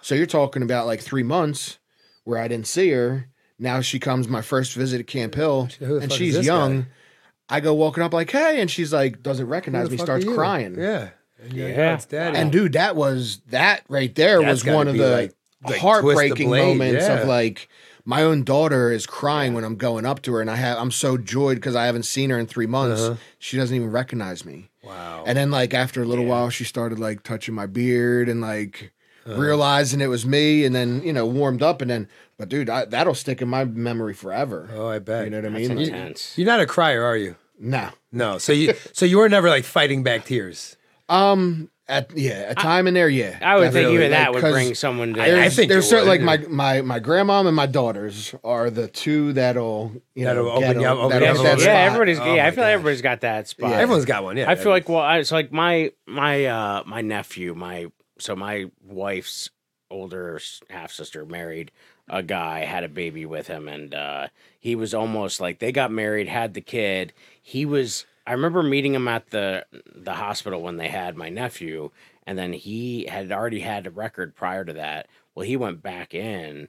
So you're talking about like three months where I didn't see her. Now she comes my first visit at Camp Hill, and she's young. guy? I go walking up like, "Hey," and she's like, doesn't recognize me, starts crying. Yeah. And you're like, Yeah. daddy. And dude, that was that right there That's was gotta one of be, the like- like, twist the heartbreaking blade, moments yeah. of like my own daughter is crying when I'm going up to her, and I have I'm so joyed because I haven't seen her in three months. Uh-huh. She doesn't even recognize me. wow. And then like after a little while, she started like touching my beard and like Uh-huh. realizing it was me, and then you know warmed up, and then but dude, I, that'll stick in my memory forever. oh, I bet. You know what I That's mean? intense. You're not a crier, are you? No. No. So you so you were never like fighting back tears. Um. At yeah, a time in there, yeah. I would think definitely. even that Like, would 'cause bring someone to. There's, I think there's it certain would. like my my my grandmom and my daughters are the two that'll you know That'll open get you up- open that'll you hit up that a little yeah, everybody's. Oh yeah, I my feel like gosh. everybody's got that spot. Everyone's got one. Yeah. I feel like well, I, it's like my my uh my nephew, my so my wife's older half sister married a guy, had a baby with him, and uh he was almost like they got married, had the kid. He was. I remember meeting him at the the hospital when they had my nephew, and then he had already had a record prior to that. Well, he went back in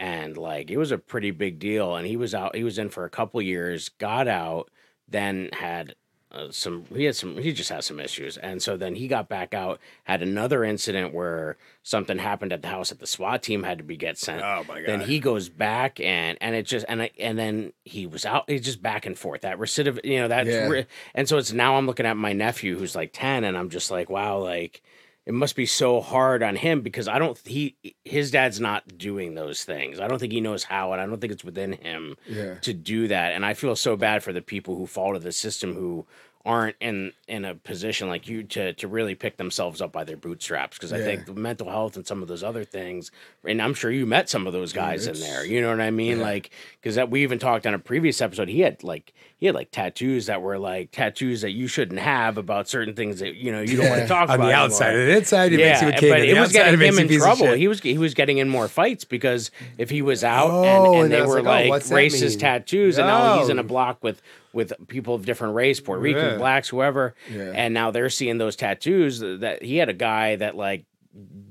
and like it was a pretty big deal and he was out he was in for a couple years got out then had uh, some he had some he just had some issues and so then he got back out had another incident where something happened at the house that the SWAT team had to be get sent Oh, my then God. he goes back and and it just and I, and then he was out he's just back and forth that recidiv you know that's Yeah. re- and so it's now I'm looking at my nephew who's like 10 and I'm just like wow like it must be so hard on him because I don't he his dad's not doing those things. I don't think he knows how and I don't think it's within him Yeah. to do that. And I feel so bad for the people who fall to the system who aren't in in a position like you to to really pick themselves up by their bootstraps because I think the mental health and some of those other things and I'm sure you met some of those guys in there you know what I mean like because that we even talked on a previous episode he had like he had like tattoos that were like tattoos that you shouldn't have about certain things that you know you don't want to talk on about the outside. anymore. On the inside, it makes you a king. but it was getting him in trouble. He was he was getting in more fights because if he was out Oh, and, and and they were like, oh, like, racist mean? tattoos, and now he's in a block with with people of different race, Puerto Ricans, Yeah. blacks, whoever, Yeah. and now they're seeing those tattoos. That he had a guy that like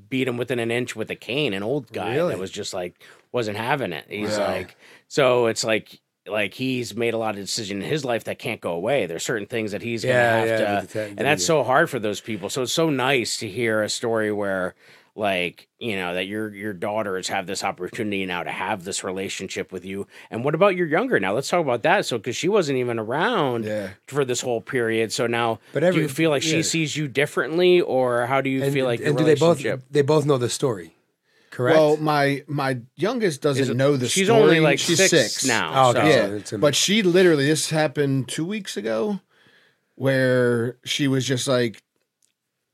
beat him within an inch with a cane, an old guy Really? that was just like wasn't having it. He's Wow. like, so it's like. Like he's made a lot of decisions in his life that can't go away. There's certain things that he's gonna Yeah, have yeah, to, and that's so hard for those people. So it's so nice to hear a story where, like, you know, that your your daughters have this opportunity now to have this relationship with you. And what about your younger now? Let's talk about that. So because she wasn't even around Yeah. for this whole period, so now But do you feel like yeah. she sees you differently, or how do you and, feel like your and do they both they both know the story? Correct. Well, my my youngest doesn't it- know the she's story. only like she's six, six, now. Oh, so- okay. Yeah, So it's but she literally this happened two weeks ago, where she was just like,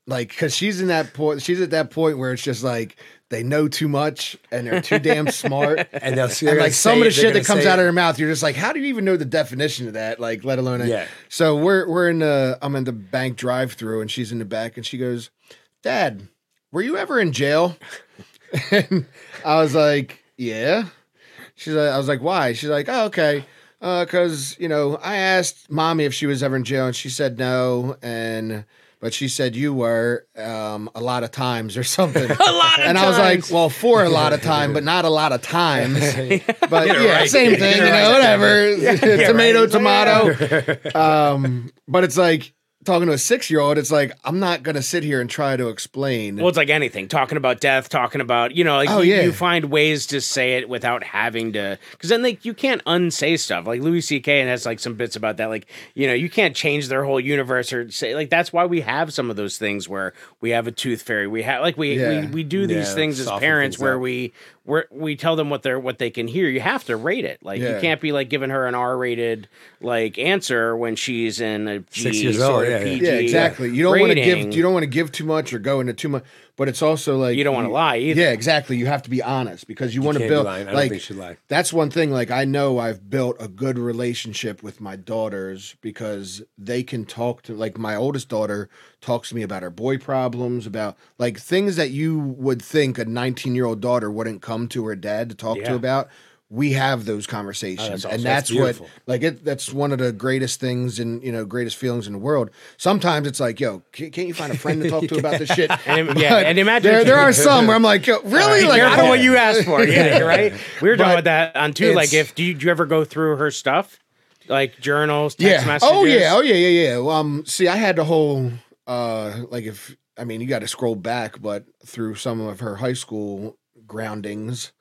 like because she's in that point. She's at that point where it's just like they know too much and they're too damn smart. and they'll see and like some of the shit that comes out of her. mouth, you're just like, how do you even know the definition of that? Like, let alone it. Yeah. So we're we're in the I'm in the bank drive through, and she's in the back, and she goes, "Dad, were you ever in jail?" and I was like, "Yeah." She's like, I was like, "Why?" She's like, "Oh, okay." Uh, because you know, I asked mommy if she was ever in jail, and she said no, and but she said you were um, a lot of times or something. a lot of and I was like, well, for a lot of time, but not a lot of times. But it yeah, right. same thing, it you know, right. whatever. tomato, tomato. um, but it's like talking to a six year old. It's like I'm not gonna sit here and try to explain. Well, it's like anything, talking about death, talking about, you know, like Oh, you, yeah. you find ways to say it without having to, because then like you can't unsay stuff. Like Louis C.K. and has like some bits about that. Like, you know, you can't change their whole universe or say, like, that's why we have some of those things where we have a tooth fairy. We have, like, we, Yeah. we, we do these Yeah, things as parents things where up. we, where we tell them what they're, what they can hear. You have to rate it. Like, you can't be like giving her an R rated, like, answer when she's in a G Six years old, yeah, yeah. PG yeah, exactly. You don't want to give. You don't want to give too much or go into too much. But it's also like You don't wanna lie either. Yeah, exactly. You have to be honest because you, want to build. lying. I don't like think you should lie. that's one thing. Like I know I've built a good relationship with my daughters because they can talk to. Like my oldest daughter talks to me about her boy problems, about like things that you would think a 19 year old daughter wouldn't come to her dad to talk Yeah. to about. We have those conversations, awesome. and That's that's, what like it. That's one of the greatest things and you know greatest feelings in the world. Sometimes it's like, yo, can't you find a friend to talk to about this shit? And, yeah, and imagine there, there are some where I'm like, yo, really? Be like, I don't- what you asked for. Yeah, right. We were talking about that on too. Like, if do you, do you ever go through her stuff, like journals, text yeah. messages? Oh yeah. Oh yeah. Yeah. Yeah. Well, um, see, I had the whole uh, like if I mean, you got to scroll back, but through some of her high school groundings,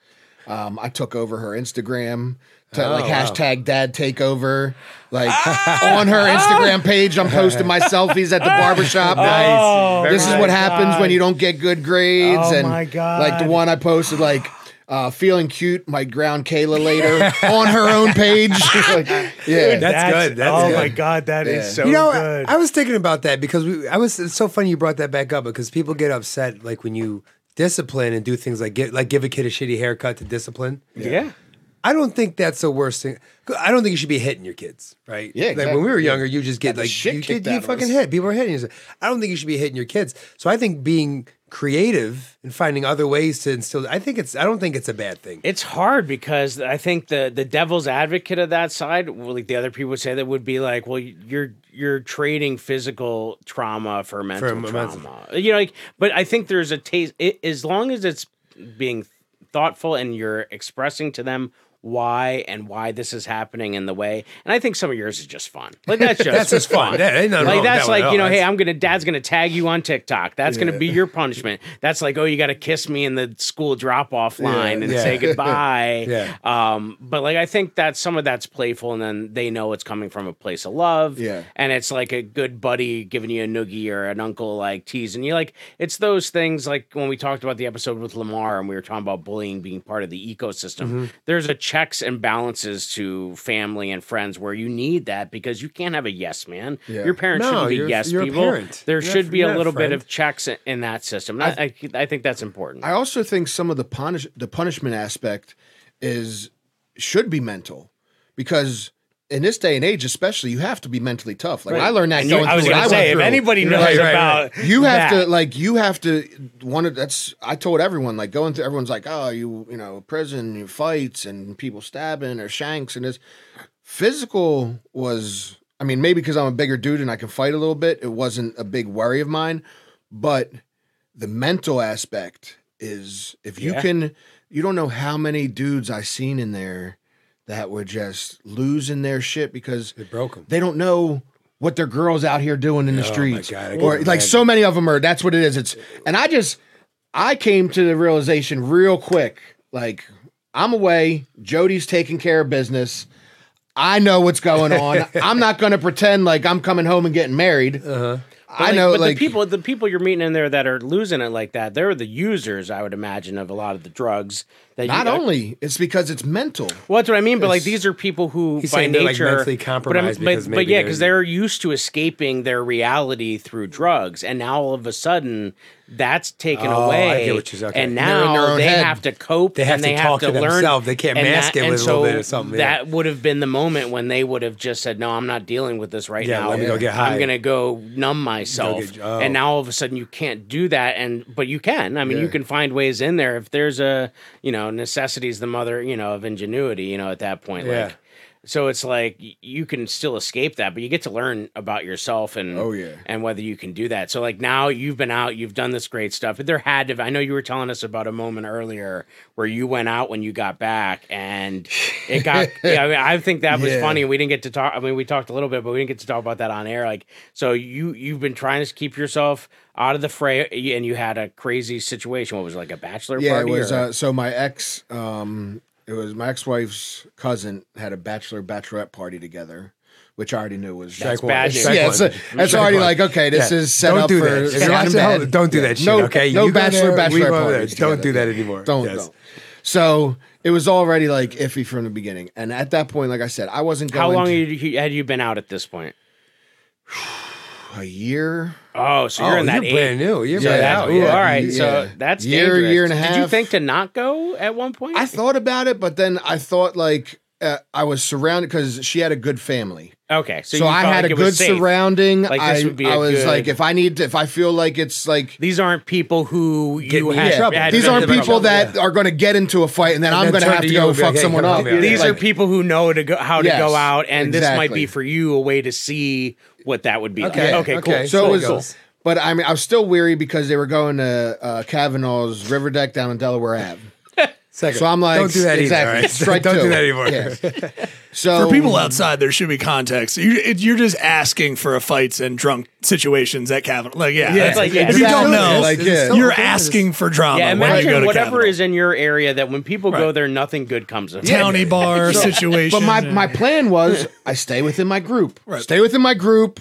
um, I took over her Instagram. To, Oh, like wow. hashtag dad takeover like on her instagram page i'm posting my selfies at the barbershop Oh, this is my what happens God. when you don't get good grades Oh, and my like the one i posted like uh, feeling cute might ground kayla later on her own page Like, yeah That's good. That's oh good. my god, that is Yeah. so you know, good. I, I was thinking about that because we. I was. It's so funny you brought that back up because people get upset like when you discipline and do things like give like give a kid a shitty haircut to discipline. yeah. I don't think that's the worst thing. I don't think you should be hitting your kids, right? Yeah, exactly. Like when we were younger, you just get Got like shit you, kicked get, you fucking us. hit. People are hitting you. I don't think you should be hitting your kids. So I think being creative and finding other ways to instill. I think it's. I don't think it's a bad thing. It's hard because I think the the devil's advocate of that side, like the other people would say, that would be like, well, you're you're trading physical trauma for mental m- mental- trauma. You know, like, but I think there's a taste. It, as long as it's being thoughtful and you're expressing to them why and why this is happening in the way. And I think some of yours is just fun. Like that's just That's just fun. Yeah, ain't nothing wrong like that's that like you know, all. hey, I'm gonna dad's gonna tag you on TikTok. That's gonna be your punishment. That's like, oh, you got to kiss me in the school drop off line and Yeah. say goodbye. Yeah. Um, but like I think that some of that's playful, and then they know it's coming from a place of love. Yeah. and it's like a good buddy giving you a noogie or an uncle like teasing you. Like it's those things. Like when we talked about the episode with Lamar, and we were talking about bullying being part of the ecosystem. Mm-hmm. There's a checks and balances to family and friends where you need that because you can't have a yes man. Yeah. Your parents No, shouldn't be you're- yes you're people. parent. There You're should be a not a little bit of checks in, in that system. I, I, I think that's important. I also think some of the punish the punishment aspect is should be mental because in this day and age, especially, you have to be mentally tough. Like I learned that you- going I was through going to say, if anybody knows Right, right, about you have that, to like you have to one of that's I told everyone like going through everyone's like oh you you know prison you fights and people stabbing or shanks and this physical was I mean maybe because I'm a bigger dude and I can fight a little bit it wasn't a big worry of mine but the mental aspect is if you Yeah. can you don't know how many dudes I seen in there that were just losing their shit because They broke them. they don't know what their girls out here doing in the Oh, my streets. God, or like so many of them are. That's what it is. It's and I just I came to the realization real quick. Like I'm away. Jody's taking care of business. I know what's going on. I'm not going to pretend like I'm coming home and getting married. Uh-huh. I know, but like the people, the people you're meeting in there that are losing it like that, they're the users, I would imagine, of a lot of the drugs. That not you, only it's because it's mental. Well, that's what I mean. But like these are people who, He's by saying they're, like, nature, mentally but I'm- compromised But, because but, maybe yeah, because they're used to escaping their reality through drugs, and now all of a sudden that's taken Oh, I away. get what you're saying. Okay. And They're in their now own they head. have to cope. They have and to they talk have to to learn. themselves. They can't and mask it and with a so little bit or something, yeah. That would have been the moment when they would have just said, "No, I'm not dealing with this right Yeah, now. let me go get high." I'm gonna go numb myself." get- oh. And now all of a sudden you can't do that, and but you can. I mean, you can find ways in there if there's a you know necessity is the mother you know of ingenuity. You know, at that point, Yeah. like. So it's like you can still escape that, but you get to learn about yourself and Oh, yeah. and whether you can do that. So like now you've been out, you've done this great stuff. There had to. I know you were telling us about a moment earlier where you went out when you got back, and it got. yeah, I, mean, I think that was Yeah. funny. We didn't get to talk. I mean, we talked a little bit, but we didn't get to talk about that on air. Like, so you you've been trying to keep yourself out of the fray, and you had a crazy situation. What was it, like a bachelor Yeah, party? it was. or- Uh, so my ex, um, it was my ex-wife's cousin had a bachelor bachelorette party together, which I already knew was That's bad news. Yeah, one. it's, it's already like okay, this Yeah. is set don't up do for that. If you're sound watching at home, bad. don't do that shit. No- okay, no You bachelor- there, bachelorette go there. parties Don't do that anymore. Don't, Yes. don't. So it was already like iffy from the beginning, and at that point, like I said, I wasn't going. How long to- had you been out at this point? a year? Oh, so Oh, you're in that you're age. brand new. You're So right that's, out. ooh, yeah. all right. Yeah. So that's Year, dangerous. year and a half. Did you think to not go at one point? I thought about it, but then I thought like uh, I was surrounded because she had a good family. okay, so, So, you I had like a good surrounding. Like, this I, would be I a was good- like, if I need, to, if I feel like it's like, These aren't people who you have. in trouble. had these aren't people trouble. that are going to get into a fight, and then And I'm going to have to to go fuck like, hey, someone up. on, man. These Like, are people who know to go how to Yes, go out, and this might be for you a way to see what that would be. Okay, like. okay, okay. cool. So it was, goes. but I mean, I was still weary because they were going to uh, Cavanaugh's River Deck down in Delaware Ave. Second. So I'm like, don't do that exactly. either. all right? Strike don't two. do that anymore. Yeah. So For people outside, there should be context. You, it, you're just asking for a fights and drunk situations at Cavanaugh. Like, yeah, Yeah, like, yeah, if you don't know, Like, yeah. you're asking for drama. Yeah, when you go imagine to whatever Cavanaugh. is in your area that when people go there, nothing good comes of it. towny bar situation. But my, my plan was I stay within my group. Stay within my group.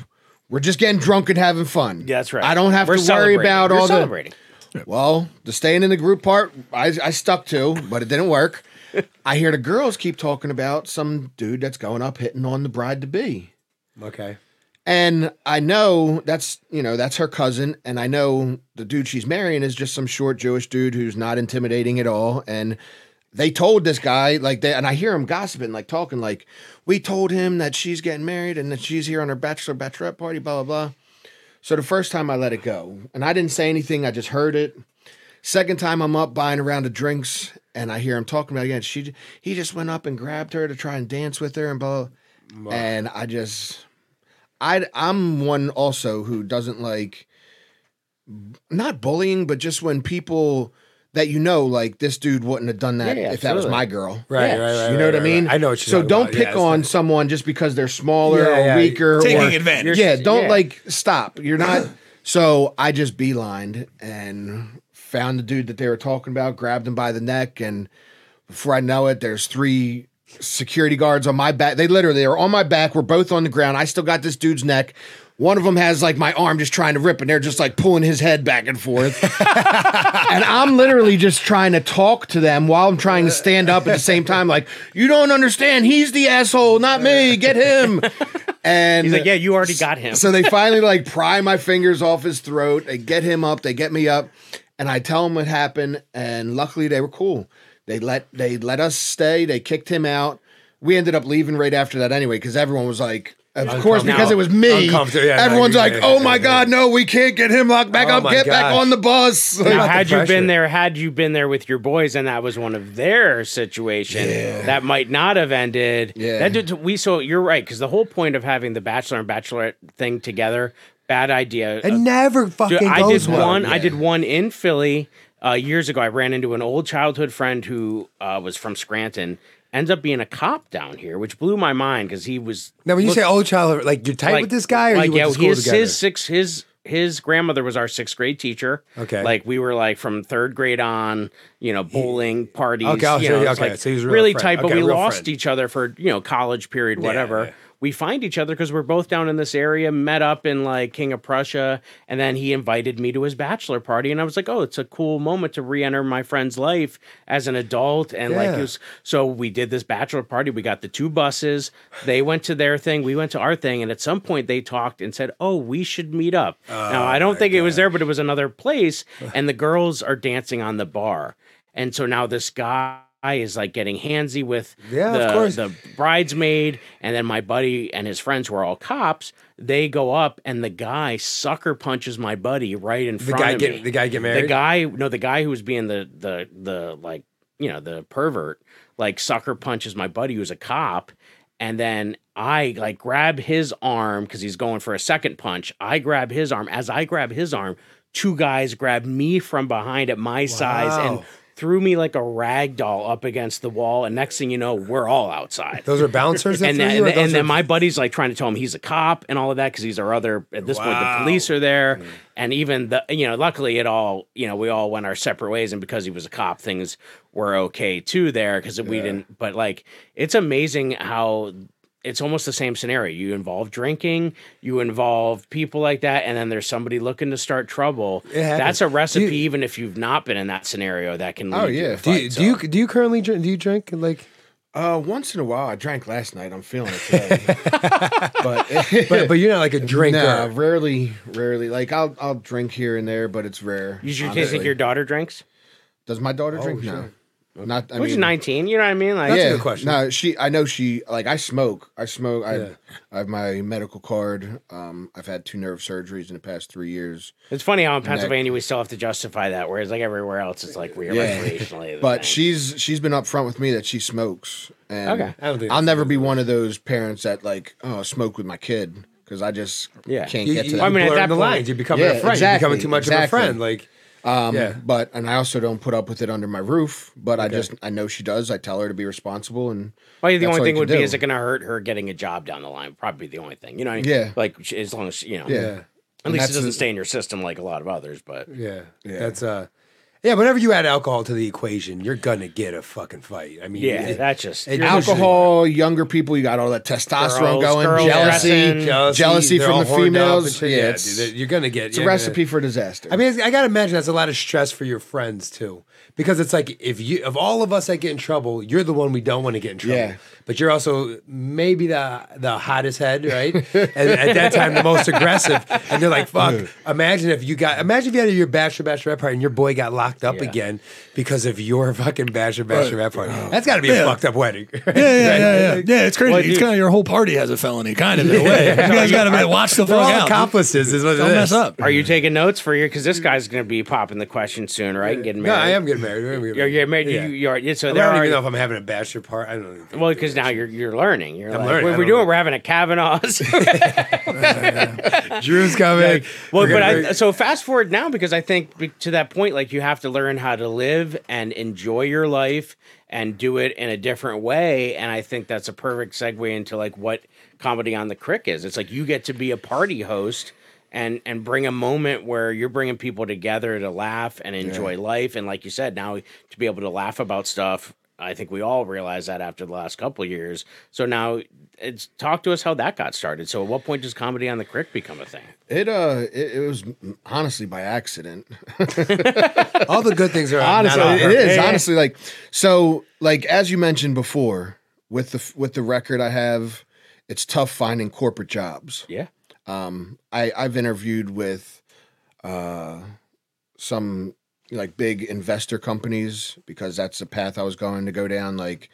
We're just getting drunk and having fun. Yeah, that's right. I don't have We're to worry celebrating. about You're all the. Well, the staying in the group part, I, I stuck to, but it didn't work. I hear the girls keep talking about some dude that's going up hitting on the bride to be. Okay. And I know that's you know that's her cousin, and I know the dude she's marrying is just some short Jewish dude who's not intimidating at all. And they told this guy like they, and I hear him gossiping, like talking, like we told him that she's getting married and that she's here on her bachelor bachelorette party, blah blah blah. So the first time I let it go, and I didn't say anything, I just heard it. Second time I'm up buying a round of drinks, and I hear him talking about it again. She he just went up and grabbed her to try and dance with her and blah. And I just I I'm one also who doesn't like not bullying, but just when people that you know, like this dude wouldn't have done that Yeah, yeah, if that was my girl. Right, Yeah. right, right. you know right, what I mean? right. I know what you're So don't about. pick Yeah, on not- someone just because they're smaller Yeah, or yeah. weaker. Taking or, advantage. Yeah, don't Yeah. like stop. You're not. so I just beelined and found the dude that they were talking about, grabbed him by the neck, and before I know it, there's three security guards on my back. They literally are on my back. We're both on the ground. I still got this dude's neck. One of them has like my arm just trying to rip, and they're just like pulling his head back and forth. and I'm literally just trying to talk to them while I'm trying to stand up at the same time. Like, you don't understand. He's the asshole, not me. Get him. And He's like, yeah, you already got him. so they finally like pry my fingers off his throat. They get him up. They get me up, and I tell them what happened. And luckily, they were cool. They let they let us stay. They kicked him out. We ended up leaving right after that anyway because everyone was like. Of course, because it was me. Uncomfortable, yeah, no, everyone's yeah, like, yeah, "Oh yeah, my yeah. god, no, we can't get him locked back Oh up. my Get back gosh. on the bus." Now, about the had you pressure? been there, had you been there with your boys, and that was one of their situation, that might not have ended. Yeah. That did, we so you're right because the whole point of having the bachelor and bachelorette thing together, bad idea. It Uh, never fucking Dude, I goes did well. one. I did one in Philly uh, years ago. I ran into an old childhood friend who uh, was from Scranton. Ends up being a cop down here, which blew my mind because he was. Now, when you look- say old child, like you're tight with this guy, or like you went yeah, to school his together? his six his his grandmother was our sixth grade teacher. Okay. like we were like from third grade on, you know, bowling parties. Okay, you know, Okay, like so he was real really friend. tight, but Okay, we lost friend. each other for you know college period, whatever. yeah. We find each other because we're both down in this area, met up in like King of Prussia, and then he invited me to his bachelor party, and I was like, oh, it's a cool moment to re-enter my friend's life as an adult, and like it was so we did this bachelor party. We got the two buses. They went to their thing. We went to our thing. And at some point they talked and said, Oh, we should meet up. now, oh I don't think it was there, but it was another place. And the girls are dancing on the bar. And so now this guy is like getting handsy with Yeah, of the, course. the bridesmaid. And then my buddy and his friends who are all cops, they go up and the guy sucker punches my buddy right in the front guy of get me the guy get married. the guy no the guy who was being the the the like you know the pervert like sucker punches my buddy who's a cop and then i like grab his arm because he's going for a second punch i grab his arm as i grab his arm two guys grab me from behind at my size and Wow. Threw me like a rag doll up against the wall and next thing you know we're all outside. Those are bouncers. That and threw then, you, and, then, those and then my buddy's like trying to tell him he's a cop and all of that because he's our other at this point the police are there. Hmm. And even the you know luckily it all you know we all went our separate ways and because he was a cop things were okay too there because we didn't but like it's amazing how it's almost the same scenario you involve drinking you involve people like that and then there's somebody looking to start trouble that's a recipe you- even if you've not been in that scenario that can lead Oh, to yeah. a do you fight, do you do you currently drink? Do you drink like? Uh, once in a while, I drank last night. I'm feeling it today, but But but you're not like a drinker. No, rarely, rarely. Like I'll I'll drink here and there, but it's rare. you should honestly. think your daughter drinks Does my daughter drink? Oh, sure. No, not. I which is mean, 19 you know what i mean like That's a good question. No, she. I know she. Like I smoke. I smoke. I, Yeah. I have my medical card. Um, I've had two nerve surgeries in the past three years. It's funny how in Pennsylvania we still have to justify that, whereas like everywhere else it's like we're Yeah. recreationally. But thing. she's she's been upfront with me that she smokes, and Okay. I don't think I'll never be one of those parents that like oh smoke with my kid because I just Yeah. can't You, get to you, that. I mean, at blur that the point- lines. You're becoming Yeah, a friend. exactly, You're becoming too much exactly. of a friend. Like Um, Yeah. but and I also don't put up with it under my roof. But I just I know she does. I tell her to be responsible, and well, the only thing would can be is it going to hurt her getting a job down the line? Probably the only thing, you know. I mean? Yeah. like as long as you know, yeah. yeah, At And least it doesn't the- stay in your system like a lot of others. But yeah, Yeah. That's uh, yeah. Whenever you add alcohol to the equation, you're gonna get a fucking fight. I mean, yeah, it- that's just it- you're just- alcohol, younger people, you got all that testosterone Girls, going, girls jealousy, dressing. jealousy, they're from all the horned up and females. shit. Yeah, Yeah, it's, dude, you're gonna get. it's a recipe for disaster. I mean, I gotta imagine that's a lot of stress for your friends too, because it's like if you, of all of us that get in trouble, you're the one we don't want to get in trouble. Yeah. But you're also maybe the the hottest head, right? and at that time, the most aggressive. And they're like, "Fuck!" Imagine if you got, imagine if you had your bachelor bachelorette party and your boy got locked up Yeah. again because of your fucking bachelor bachelorette party. Oh. That's got to be a fucked up wedding. Yeah, yeah, yeah, yeah. Yeah, it's crazy. Well, it's kind of your whole party has a felony, kind of in a way. You guys got to watch the They're fuck all out. accomplices. Is what Don't it mess up. Are you taking notes for your? Because this guy's going to be popping the question soon, right? And getting No, married. I am getting married. I'm getting You're, you're married. Yeah. You, you're yeah, so I there don't are. even know if I'm having a bachelor party. I don't know. well, because now you're you're learning. You're I'm like, learning. what we're doing. know. We're having a Cavanaugh's. Drew's coming. Well, but I, so fast forward now because I think to that point, like you have to learn how to live and enjoy your life and do it in a different way. And I think that's a perfect segue into like what comedy on the crick is. It's like you get to be a party host and and bring a moment where you're bringing people together to laugh and enjoy life. And like you said, now to be able to laugh about stuff. I think we all realize that after the last couple of years. So now, it's talk to us how that got started. So, at what point does comedy on the crick become a thing? It uh, it, it was honestly by accident. All the good things are honestly, not on it her. is honestly like so. Like as you mentioned before, with the with the record I have, it's tough finding corporate jobs. Yeah. Um, I I've interviewed with uh some like big investor companies because that's the path I was going to go down, like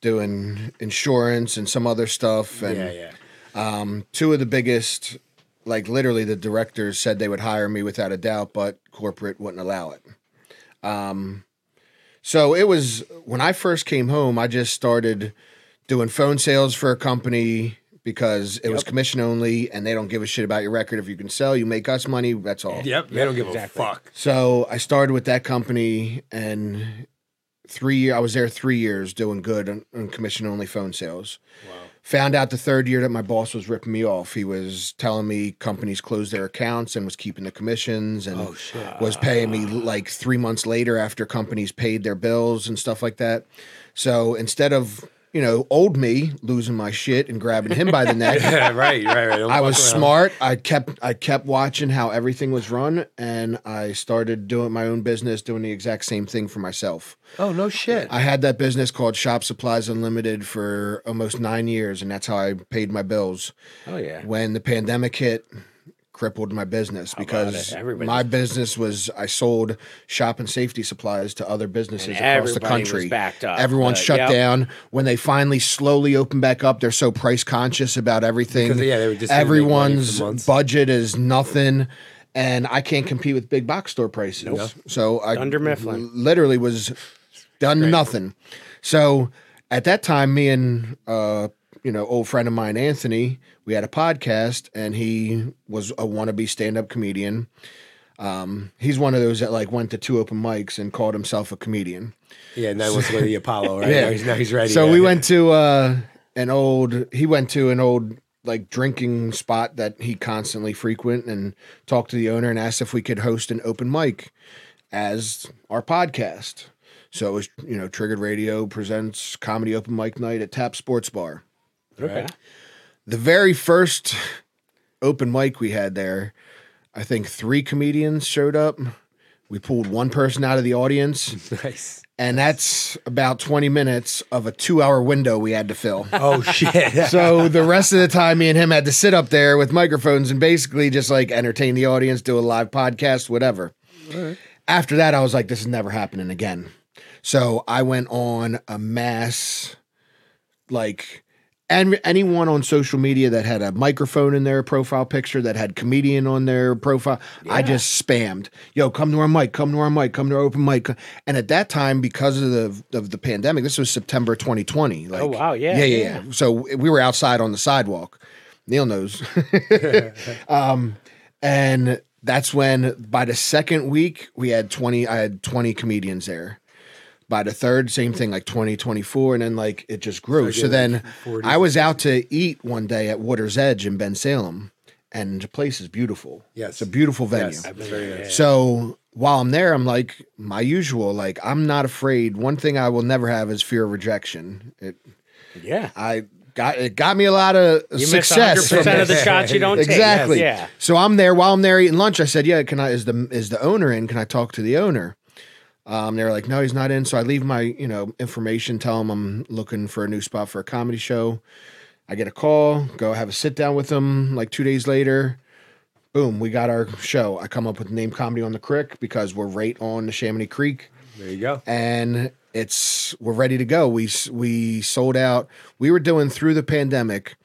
doing insurance and some other stuff. And Yeah, yeah. um, two of the biggest, like literally, the directors said they would hire me without a doubt, but corporate wouldn't allow it. Um, so it was when I first came home, I just started doing phone sales for a company because it was commission only and they don't give a shit about your record. If you can sell, you make us money. That's all. Yep. They don't give exactly. a fuck. So I started with that company and three I was there three years doing good on, on commission only phone sales. Wow. Found out the third year that my boss was ripping me off. He was telling me companies closed their accounts and was keeping the commissions and oh, was paying me like three months later after companies paid their bills and stuff like that. So instead of you know old me losing my shit and grabbing him by the neck, Yeah, right, right, right. Don't I was around. smart. I kept I kept watching how everything was run, and I started doing my own business, doing the exact same thing for myself. Oh no shit. I had that business called Shop Supplies Unlimited for almost nine years, and that's how I paid my bills. Oh yeah. When the pandemic hit, crippled my business because my business was I sold shop and safety supplies to other businesses And across the everybody was country. backed up. Everyone's Uh, shut yep. down. When they finally slowly open back up, they're so price conscious about everything. Because, yeah, they were just gonna make money for everyone's budget is nothing. And I can't compete with big box store prices. So I Dunder Mifflin. literally was done to nothing. So at that time, me and uh, you know, old friend of mine, Anthony, we had a podcast, and he was a wannabe stand-up comedian. Um, he's one of those that like went to two open mics and called himself a comedian. yeah, now he wants to go to the Apollo, right? Yeah. Now he's, now he's ready. So yeah. we went to uh, an old. He went to an old like drinking spot that he constantly frequent and talked to the owner and asked if we could host an open mic as our podcast. So it was you know Triggered Radio presents comedy open mic night at Tap Sports Bar. Okay. The very first open mic we had there, I think three comedians showed up. We pulled one person out of the audience. Nice. And that's about 20 minutes of a two hour window we had to fill. Oh shit. So the rest of the time, me and him had to sit up there with microphones and basically just like entertain the audience, do a live podcast, whatever. After that, I was like, this is never happening again. So I went on a mass, like, and anyone on social media that had a microphone in their profile picture, that had comedian on their profile, I just spammed, "Yo, come to our mic, come to our mic, come to our open mic." And at that time, because of the of the pandemic, this was September 2020. Like, Oh, wow, yeah, yeah, yeah, yeah. yeah. So we were outside on the sidewalk. Neil knows. um, and that's when by the second week we had 20 I had 20 comedians there. By the third, same thing, like 20, 24, and then like it just grew. So then I was out to eat one day at Water's Edge in Bensalem, and the place is beautiful. Yes. It's a beautiful venue. Yes. So while I'm there, I'm like my usual, like I'm not afraid. One thing I will never have is fear of rejection. It Yeah. I got it got me a lot of You miss success. 100% of the shots you don't take. exactly. take. Yeah. So I'm there while I'm there eating lunch. I said, "Yeah, can I? Is the is the owner in? Can I talk to the owner?" Um, they're like, "No, he's not in." So I leave my you know information, tell him I'm looking for a new spot for a comedy show. I get a call, go have a sit down with him Like two days later, boom, we got our show. I come up with the name Comedy on the Crick because we're right on the Neshaminy Creek There you go. and it's we're ready to go. We we sold out. We were doing through the pandemic,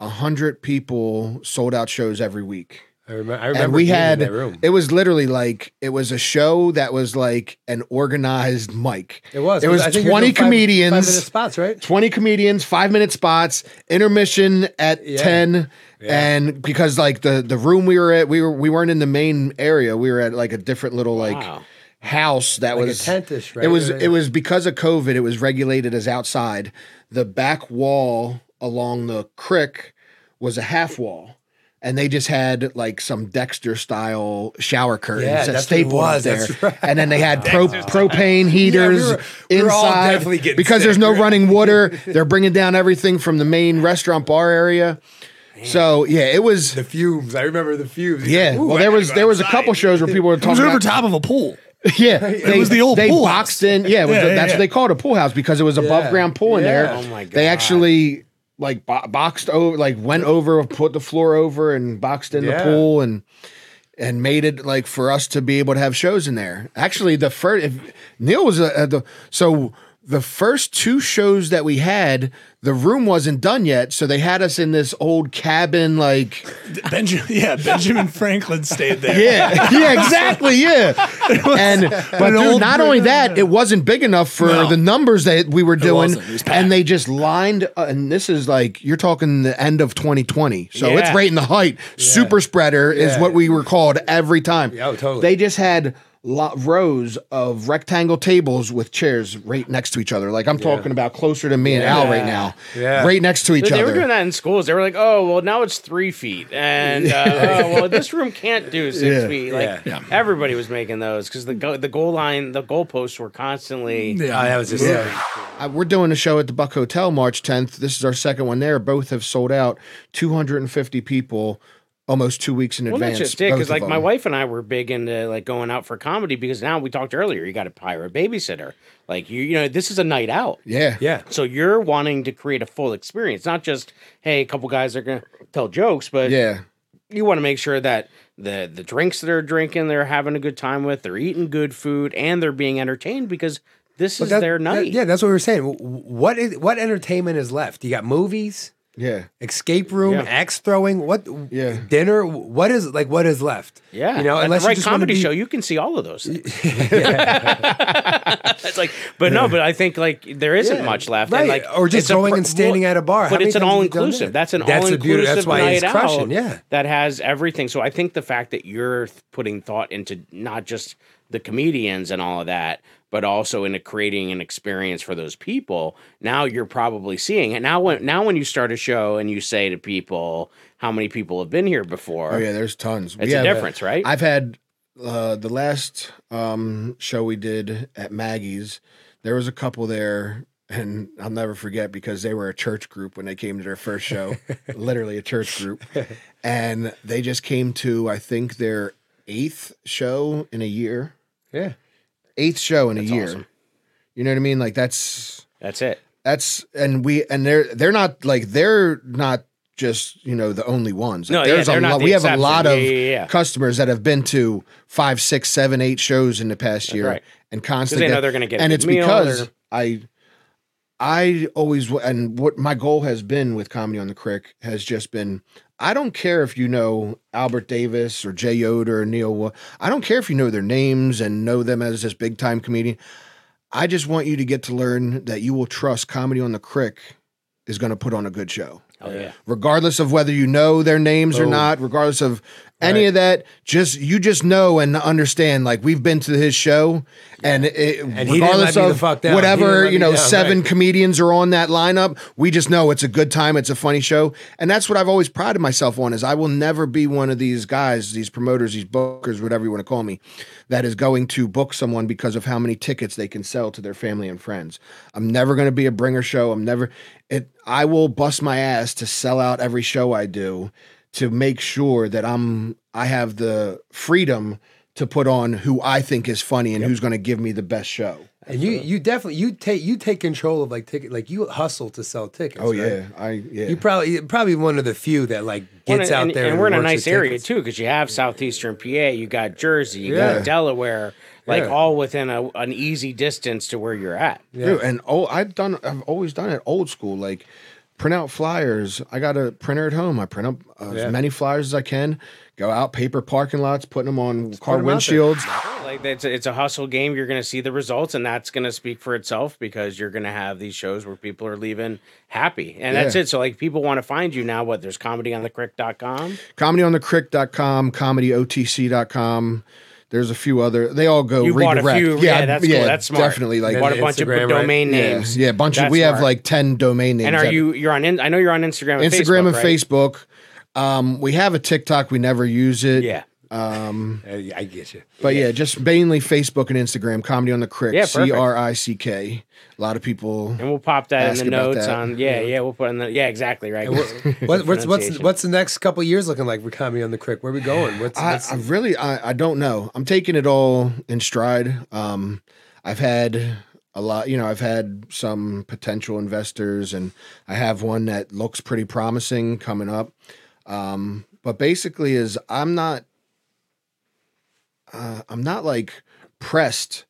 a hundred people sold out shows every week, I remember. I remember and we had that room. it was literally like it was a show that was like an organized mic. It was. It was twenty comedians. Five minute spots, right? 20 comedians, five minute spots, intermission at Yeah. 10. And because like the the room we were at, we were we weren't in the main area. We were at like a different little like Wow. house that Like was tent-ish, right? It was Yeah, yeah. it was because of COVID, it was regulated as outside. The back wall along the creek was a half wall. And they just had like some Dexter style shower curtains Yeah, that that's stapled was, there, that's right. and then they had pro, propane heaters were- we were all inside definitely getting because there's no right? running water. They're bringing down everything from the main restaurant bar area. So yeah, it was. The fumes. I remember the fumes. Yeah, Ooh, well, there was there was a couple shows where people were It was talking over about top of a pool. yeah, they, was the old they pool boxed house. in. Yeah, it was Yeah, the- yeah, that's yeah. what they called a pool house because it was above Yeah. ground pool in Yeah. there. Oh my god! They actually like bo- boxed over, like went over, put the floor over, and boxed in the pool and and made it like for us to be able to have shows in there. Actually, the first if, Neil was uh, the so the first two shows that we had, the room wasn't done yet, so they had us in this old cabin, like Benjamin, yeah, Benjamin Franklin stayed there. yeah, yeah, exactly, yeah. And but dude, old not only that, it wasn't big enough for No. the numbers that we were doing, was and they just lined. Uh, and this is like you're talking the end of 2020, so it's Yeah. right in the height. Super spreader is what we were called every time. Yeah, oh, totally. They just had. Lo- rows of rectangle tables with chairs right next to each other. Like I'm talking about closer to me and Al right now. Yeah. Right next to each But they other. were doing that in schools. They were like, "Oh, well, now it's three feet, and uh, oh, well, this room can't do six Yeah. feet." Like Yeah. everybody was making those because the go- the goal line, the goalposts were constantly. Yeah. Oh, that was just Uh, we're doing a show at the Buck Hotel March 10th. This is our second one there. Both have sold out. 250 people almost two weeks in Well, advance. that's just it. Because of like my wife and I were big into like going out for comedy because now we talked earlier. You got to hire a babysitter. Like you, you know, this is a night out. Yeah. yeah. So you're wanting to create a full experience, not just hey, a couple guys are gonna tell jokes, but Yeah. you want to make sure that the the drinks that they're drinking, they're having a good time with, they're eating good food, and they're being entertained because this is That- their that- night. yeah, that's what we were saying. What is what entertainment is left? You got movies, Yeah. escape room, Yeah. axe throwing. What? Yeah. dinner. What is like? What is left? Yeah, you know, At unless the you right just comedy be- show, you can see all of those things. it's like, but no, but I think like there isn't Yeah, much left, right? And, like, Or just it's a going and standing at a bar. But many it's an all inclusive. That's an all inclusive that's why night it's crushing, out. yeah. that has everything. So I think the fact that you're putting thought into not just the comedians and all of that, but also into creating an experience for those people. Now you're probably seeing it. Now when now when you start a show and you say to people how many people have been here before, Oh, yeah. There's tons. it's We a difference, right? I've had uh, the last um, show we did at Maggie's, there was a couple there. And I'll never forget because they were a church group when they came to their first show, literally a church group. And they just came to, I think, their eighth show in a year. Yeah. Eighth show in a year. awesome. You know what I mean? Like that's That's it. that's and we and they're they're not like they're not just you know the only ones. No, Like, yeah, there's they're a lot. the We have a lot of yeah, yeah. customers that have been to five, six, seven, eight shows in the past year right. and constantly. they know they're gonna get and it's because they're- I. I always and what my goal has been with comedy on the crick has just been I don't care if you know Albert Davis or Jay Yoder or Neil. Wa- I don't care if you know their names and know them as this big time comedian. I just want you to get to learn that you will trust comedy on the crick is going to put on a good show Oh yeah. regardless of whether you know their names or oh. not, regardless of any Right. of that. Just you just know and understand. Like we've been to his show, and, it, didn't regardless let me the of fuck down. He whatever you know, down, seven right. comedians are on that lineup. We just know it's a good time. It's a funny show, and that's what I've always prided myself on. Is I will never be one of these guys, these promoters, these bookers, whatever you want to call me, that is going to book someone because of how many tickets they can sell to their family and friends. I'm never going to be a bringer show. I'm never it I will bust my ass to sell out every show I do to make sure that I'm I have the freedom to put on who I think is funny and who's going to give me the best show. And you you definitely you take you take control of like ticket like you hustle to sell tickets. Oh right? yeah, I yeah. You probably probably one of the few that like gets Well, out and, there. and we're in a nice area tickets. too because you have southeastern PA, you got Jersey, you Yeah. got Delaware, like Yeah. all within a, an easy distance to where you're at. Dude, and oh, I've done. I've always done it old school. Like print out flyers. I got a printer at home. I print up uh, Yeah. as many flyers as I can. Go out paper parking lots, putting them on car put 'em windshields. Like it's a, it's a hustle game. You're going to see the results, and that's going to speak for itself because you're going to have these shows where people are leaving happy, and that's Yeah. it. So like people want to find you now. What there's comedyonthecrick.com. ComedyOnTheCrick.com, ComedyOTC.com. There's a few other. They all go You bought a redirect. few. Yeah, that's cool. That's smart. Definitely like Bought a bunch of Instagram, right? domain yeah, names. yeah, a bunch of. That's We have like ten domain names. And are you you're on? In, I know you're on Instagram. And Instagram Facebook, and right? Facebook. Um, we have a TikTok. We never use it. Yeah. Um, I get you. but yeah, just mainly Facebook and Instagram. Comedy on the Crick. Yeah. C R I C K. A lot of people. And we'll pop that Ask in the about notes that. on. Yeah, yeah, we'll put in the. Yeah, exactly right. What, what's what's what's the next couple years looking like for comedy on the crick? Where we going? What's, I, what's I really, I, I don't know. I'm taking it all in stride. Um, I've had a lot, you know, I've had some potential investors, and I have one that looks pretty promising coming up. Um, but basically, is I'm not, uh, I'm not like pressed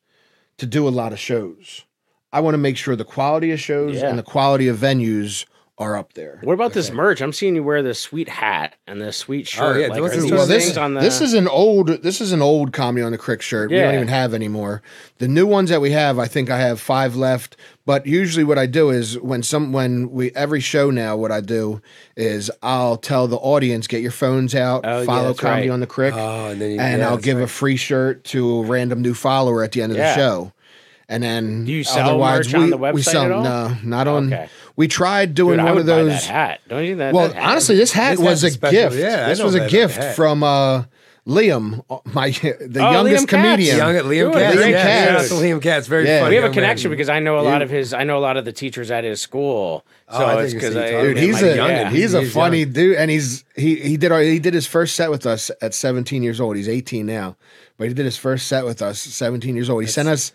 to do a lot of shows. I want to make sure the quality of shows Yeah. and the quality of venues are up there. What about this merch? I'm seeing you wear this sweet hat and this sweet oh, shirt. Oh, yeah, Like, what's are this these? Well, this things on the, this is an old this is an old comedy on the crick shirt. We don't even have anymore. The new ones that we have, I think I have five left. But usually, what I do is when some when we every show now, what I do is I'll tell the audience get your phones out, Oh, follow that's comedy right. on the crick, Oh, and then you- and yeah, I'll that's give a free shirt to a random new follower at the end of Yeah. the show. And then Do you sell otherwise merch on we, the we sell at all? no, not on. Okay. We tried doing Dude, I one would of those. buy that hat. Don't you think that? Well, that hat honestly, this hat This was a a special- gift. yeah, I this know was a gift hat. from uh, Liam, my the Oh, youngest Liam comedian. Young at Liam Good. Katz. Liam yeah, Katz. shout out Liam Katz. Very Yeah. funny. we have a connection man. because I know a lot You- of his. I know a lot of the teachers at his school. So Oh, I it's because you I, said Dude, he's a yeah. he's a funny young. dude, and he's he he did our, he did his first set with us at 17 years old. He's 18 now, but he did his first set with us 17 years old. He sent us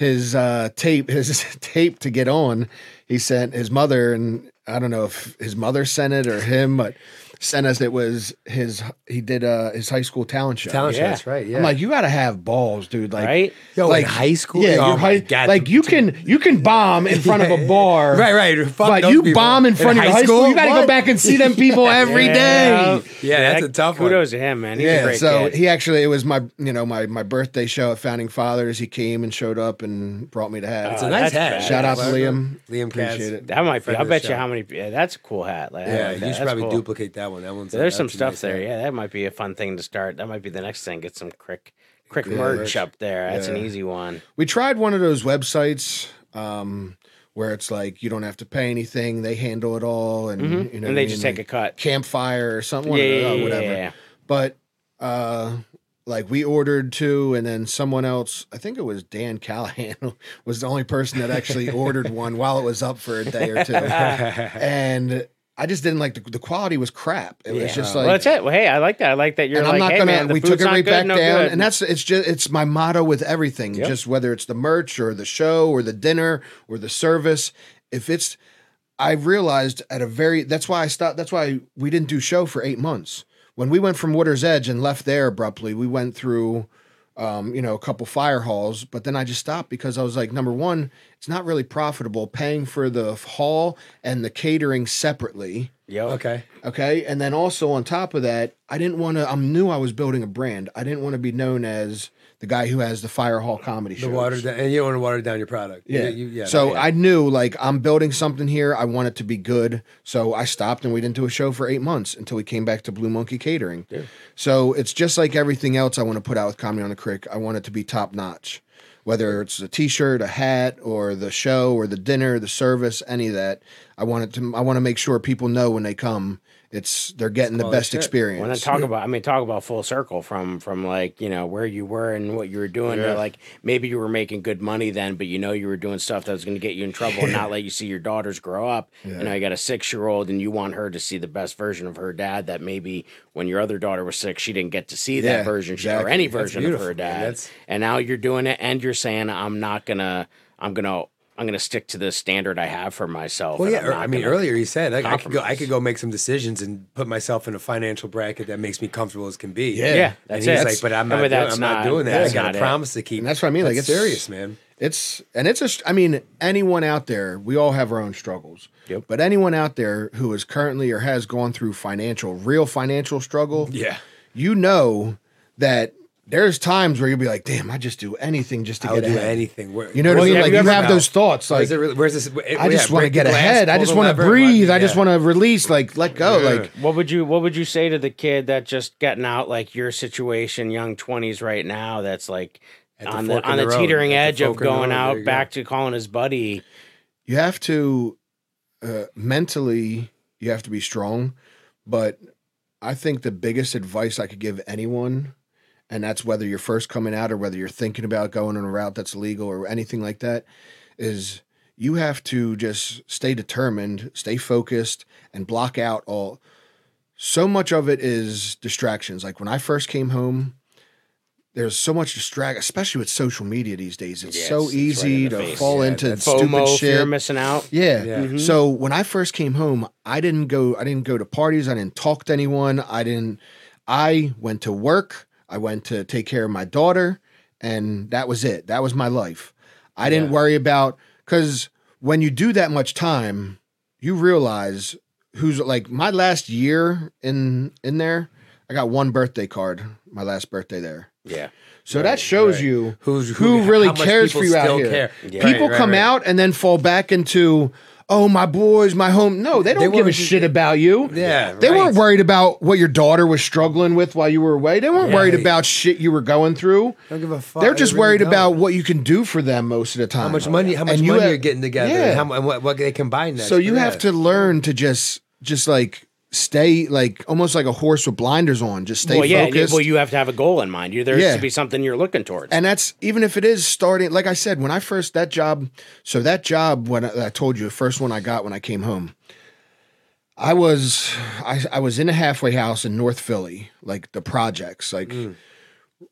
his uh, tape his tape to get on. He sent his mother, and I don't know if his mother sent it or him, but sent us. It was his he did uh, his high school talent show. Talent show, Yeah. that's right. Yeah. I'm like, you got to have balls, dude. Like, Right? Yo, in like high school? Yeah, Oh you're my high, God. like you can you can bomb in front of a bar, right, right. Fuck But you people. bomb in front of your high school. You got to go back and see them people every day. Yeah, that's a tough one. Kudos to him, man. He's a Yeah, great so kid. he actually it was my you know my my birthday show at Founding Fathers. He came and showed up and brought me the hat. It's a Oh, nice hat. Shout out to Liam. Liam Appreciate it. that might be. I'll bet you how many. Yeah, that's a cool hat. Like, Yeah, you should probably duplicate that one. That one's There's some stuff nice there. hat. Yeah, that might be a fun thing to start. That might be the next thing. Get some crick crick Yeah, merch up there. That's an easy one. We tried one of those websites um, where it's like you don't have to pay anything; they handle it all, and you know, and I they just mean? take a cut. campfire or something, Yeah, yeah, those, yeah, whatever. yeah, yeah. But uh, like we ordered two, and then someone else, I think it was Dan Callahan, was the only person that actually ordered one while it was up for a day or two, and. I just didn't like the, the quality was crap. It was Yeah. just well, like that's it. Well, hey, I like that. I like that. You're and like, I'm not hey, gonna. man, we took it right good, back no down, good. and that's it's just it's my motto with everything. Yep. Just whether it's the merch or the show or the dinner or the service, if it's, I realized at a very. That's why I stopped. That's why we didn't do show for eight months. When we went from Water's Edge and left there abruptly, we went through. Um, you know, a couple fire halls, but then I just stopped because I was like, number one, it's not really profitable paying for the hall and the catering separately. Yeah. Okay. Okay. And then also on top of that, I didn't want to, I knew I was building a brand. I didn't want to be known as the guy who has the fire hall comedy The shows. water down, and you don't want to water down your product. Yeah. You- you- yeah. so yeah. I knew like I'm building something here. I want it to be good. So I stopped and we didn't do a show for eight months until we came back to Blue Monkey Catering. Yeah. So it's just like everything else I want to put out with Comedy on the Crick. I want it to be top notch. Whether it's a t-shirt, a hat, or the show, or the dinner, the service, any of that, I want it to. I want to make sure people know when they come, it's they're getting the quality best shit. experience. When I talk about, I mean, talk about full circle from from like you know where you were and what you were doing. To like maybe you were making good money then, but you know you were doing stuff that was going to get you in trouble and not let you see your daughters grow up. You know, you got a six year old and you want her to see the best version of her dad. That maybe when your other daughter was sick, she didn't get to see that version she- or any That's version of her dad. That's- And now you're doing it, and you're saying I'm not gonna, I'm gonna. I'm gonna stick to the standard I have for myself. Well, yeah. I'm er- not I mean, earlier you said like, I could go. I could go make some decisions and put myself in a financial bracket that makes me comfortable as can be. Yeah. Yeah, And that's he's it. like, but I'm No, not. but doing, that's I'm not, not- doing that. that's I got not a promise to keep. And that's what I mean, like, it's- serious, man. It's and it's a. st- I mean, anyone out there, we all have our own struggles. Yep. But anyone out there who is currently or has gone through financial, real financial struggle, Yeah. you know that there's times where you'll be like, "Damn, I just do anything just to I would get do ahead." anything. Where, You know what I mean? have Like you you have felt- those thoughts, Like, like is it really, where's this? I just want to get ahead. I just want to breathe. I just want to release. Like let go. Like What would you What would you say to the kid that just getting out like your situation, young twenties right now? That's like the on the on the the, road. teetering At the edge of fork in the going road. Out you back to calling his buddy. you have to uh, mentally, you have to be strong, but I think the biggest advice I could give anyone, and that's whether you're first coming out or whether you're thinking about going on a route that's illegal or anything like that, is you have to just stay determined, stay focused, and block out all. So much of it is distractions. Like when I first came home, there's so much distract, especially with social media these days. It's Yes, so it's easy in the to face. fall Yeah, into that's stupid shit. You're missing out. Yeah. Yeah. Mm-hmm. So when I first came home, I didn't go I didn't go to parties, I didn't talk to anyone. I didn't I went to work, I went to take care of my daughter, and that was it. That was my life. I didn't worry about cuz when you do that much time, you realize who's like my last year in in there, I got one birthday card, my last birthday there. Yeah. So that shows right. you Who's who, really cares for you out here. Yeah. People Right, right, come right. out and then fall back into, oh my boys, my home. No, they don't They give a shit about you. Yeah, They right. weren't worried about what your daughter was struggling with while you were away. They weren't Yeah. worried about shit you were going through. Don't give a fuck. They're They just really worried don't. about what you can do for them most of the time. how much money, how much And you money have- you're getting together, Yeah. and, how, and what, what they combine next. So you have that. to learn to just, just like stay like almost like a horse with blinders on. Just stay well, yeah. focused. Well, you have to have a goal in mind. You there's Yeah. to be something you're looking towards. And that's even if it is starting, like I said, when I first that job, so that job when I, I told you the first one I got when I came home, I was I, I was in a halfway house in North Philly, like the projects, like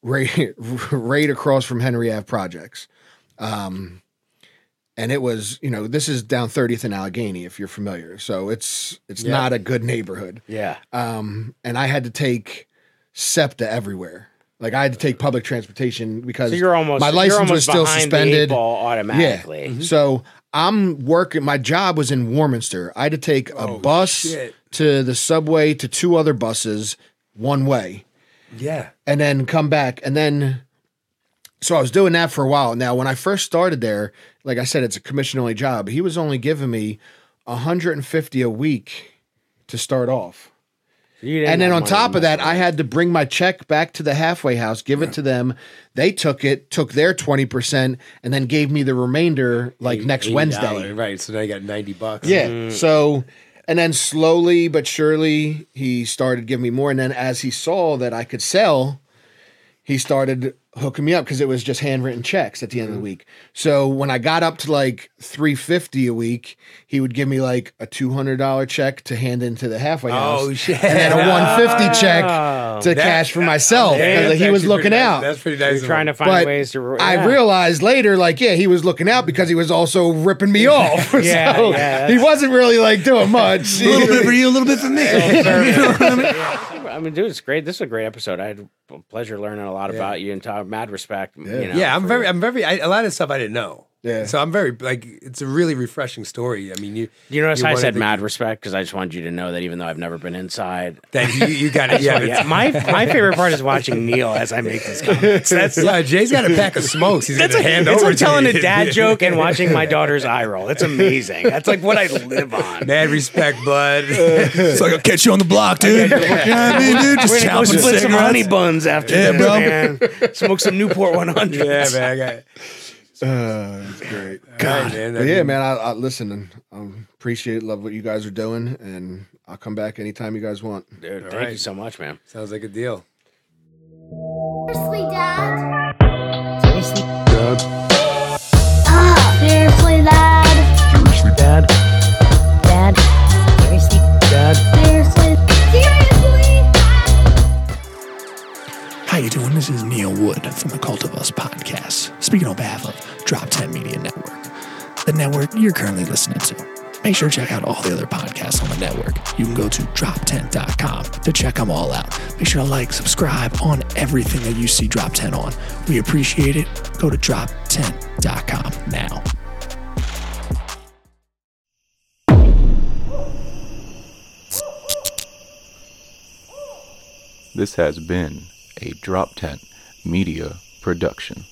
right right across from Henry Ave Projects. Um and it was, you know, this is down 30th and Allegheny, if you're familiar. So it's it's Yeah. not a good neighborhood yeah. um, and I had to take SEPTA everywhere. Like I had to take public transportation because So you're almost my you're license almost was still behind the eight suspended. ball automatically. Yeah. So I'm working. My job was in Warminster. I had to take a Oh, bus shit. to the subway to two other buses one way yeah. and then come back. And then, so I was doing that for a while. Now, when I first started there, like I said, it's a commission only job. He was only giving me 150 a week to start off. And then on top of that, I had to bring my check back to the halfway house, give it to them. They took it, took their 20%, and then gave me the remainder like next $80, Wednesday. right? So now you got ninety bucks. Yeah. Mm. So, and then slowly but surely, he started giving me more. And then as he saw that I could sell, he started hooking me up because it was just handwritten checks at the Mm-hmm. end of the week. So when I got up to like 350 a week, he would give me like a $200 check to hand into the halfway house. Oh shit! And then a 150 check Oh. to That- cash for myself Yeah, because he was looking nice. out. That's pretty nice. You're trying to find But ways to. I realized later, like, yeah, he was looking out because he was also ripping me off. Yeah, so yeah, he wasn't really like doing much. A little bit for you, a little bit for me. I mean, dude, it's great. This is a great episode. I had a pleasure learning a lot about you and talk mad respect. You know, Yeah, I'm for- very, I'm very. A lot of stuff I didn't know. Yeah. So I'm very like it's a really refreshing story. I mean, you. You notice you I said to- mad respect because I just wanted you to know that even though I've never been inside. That you, you got it. Yeah, Yeah, my my favorite part is watching Neil as I make these comments. That's yeah. Jay's got a pack of smokes. He's That's gonna like, hand it's over like telling me. a dad joke and watching my daughter's eye roll. It's amazing. That's like what I live on. Mad respect, bud. It's like I'll catch you on the block, dude. Yeah. know I mean, dude? Just We're gonna go chopping split some cigarettes. honey buns after Yeah, this, bro. man. Smoke some Newport 100. yeah, man. I got. Uh, that's great. God, man. But yeah, man, I, I listen and I appreciate, love what you guys are doing, and I'll come back anytime you guys want. Dude, thank right. you so much, man. Sounds like a deal. Seriously, Dad? Seriously? Ah, seriously, Dad? Seriously, Dad? Dad? Seriously? Dad? Seriously? Seriously? How you doing? This is Neil Wood from the Cult of Us podcast, speaking on behalf of DropTent Media Network, the network you're currently listening to. Make sure to check out all the other podcasts on the network. You can go to droptent.com to check them all out. Make sure to like, subscribe on everything that you see DropTent on. We appreciate it. Go to droptent.com now. This has been a DropTent Media Production.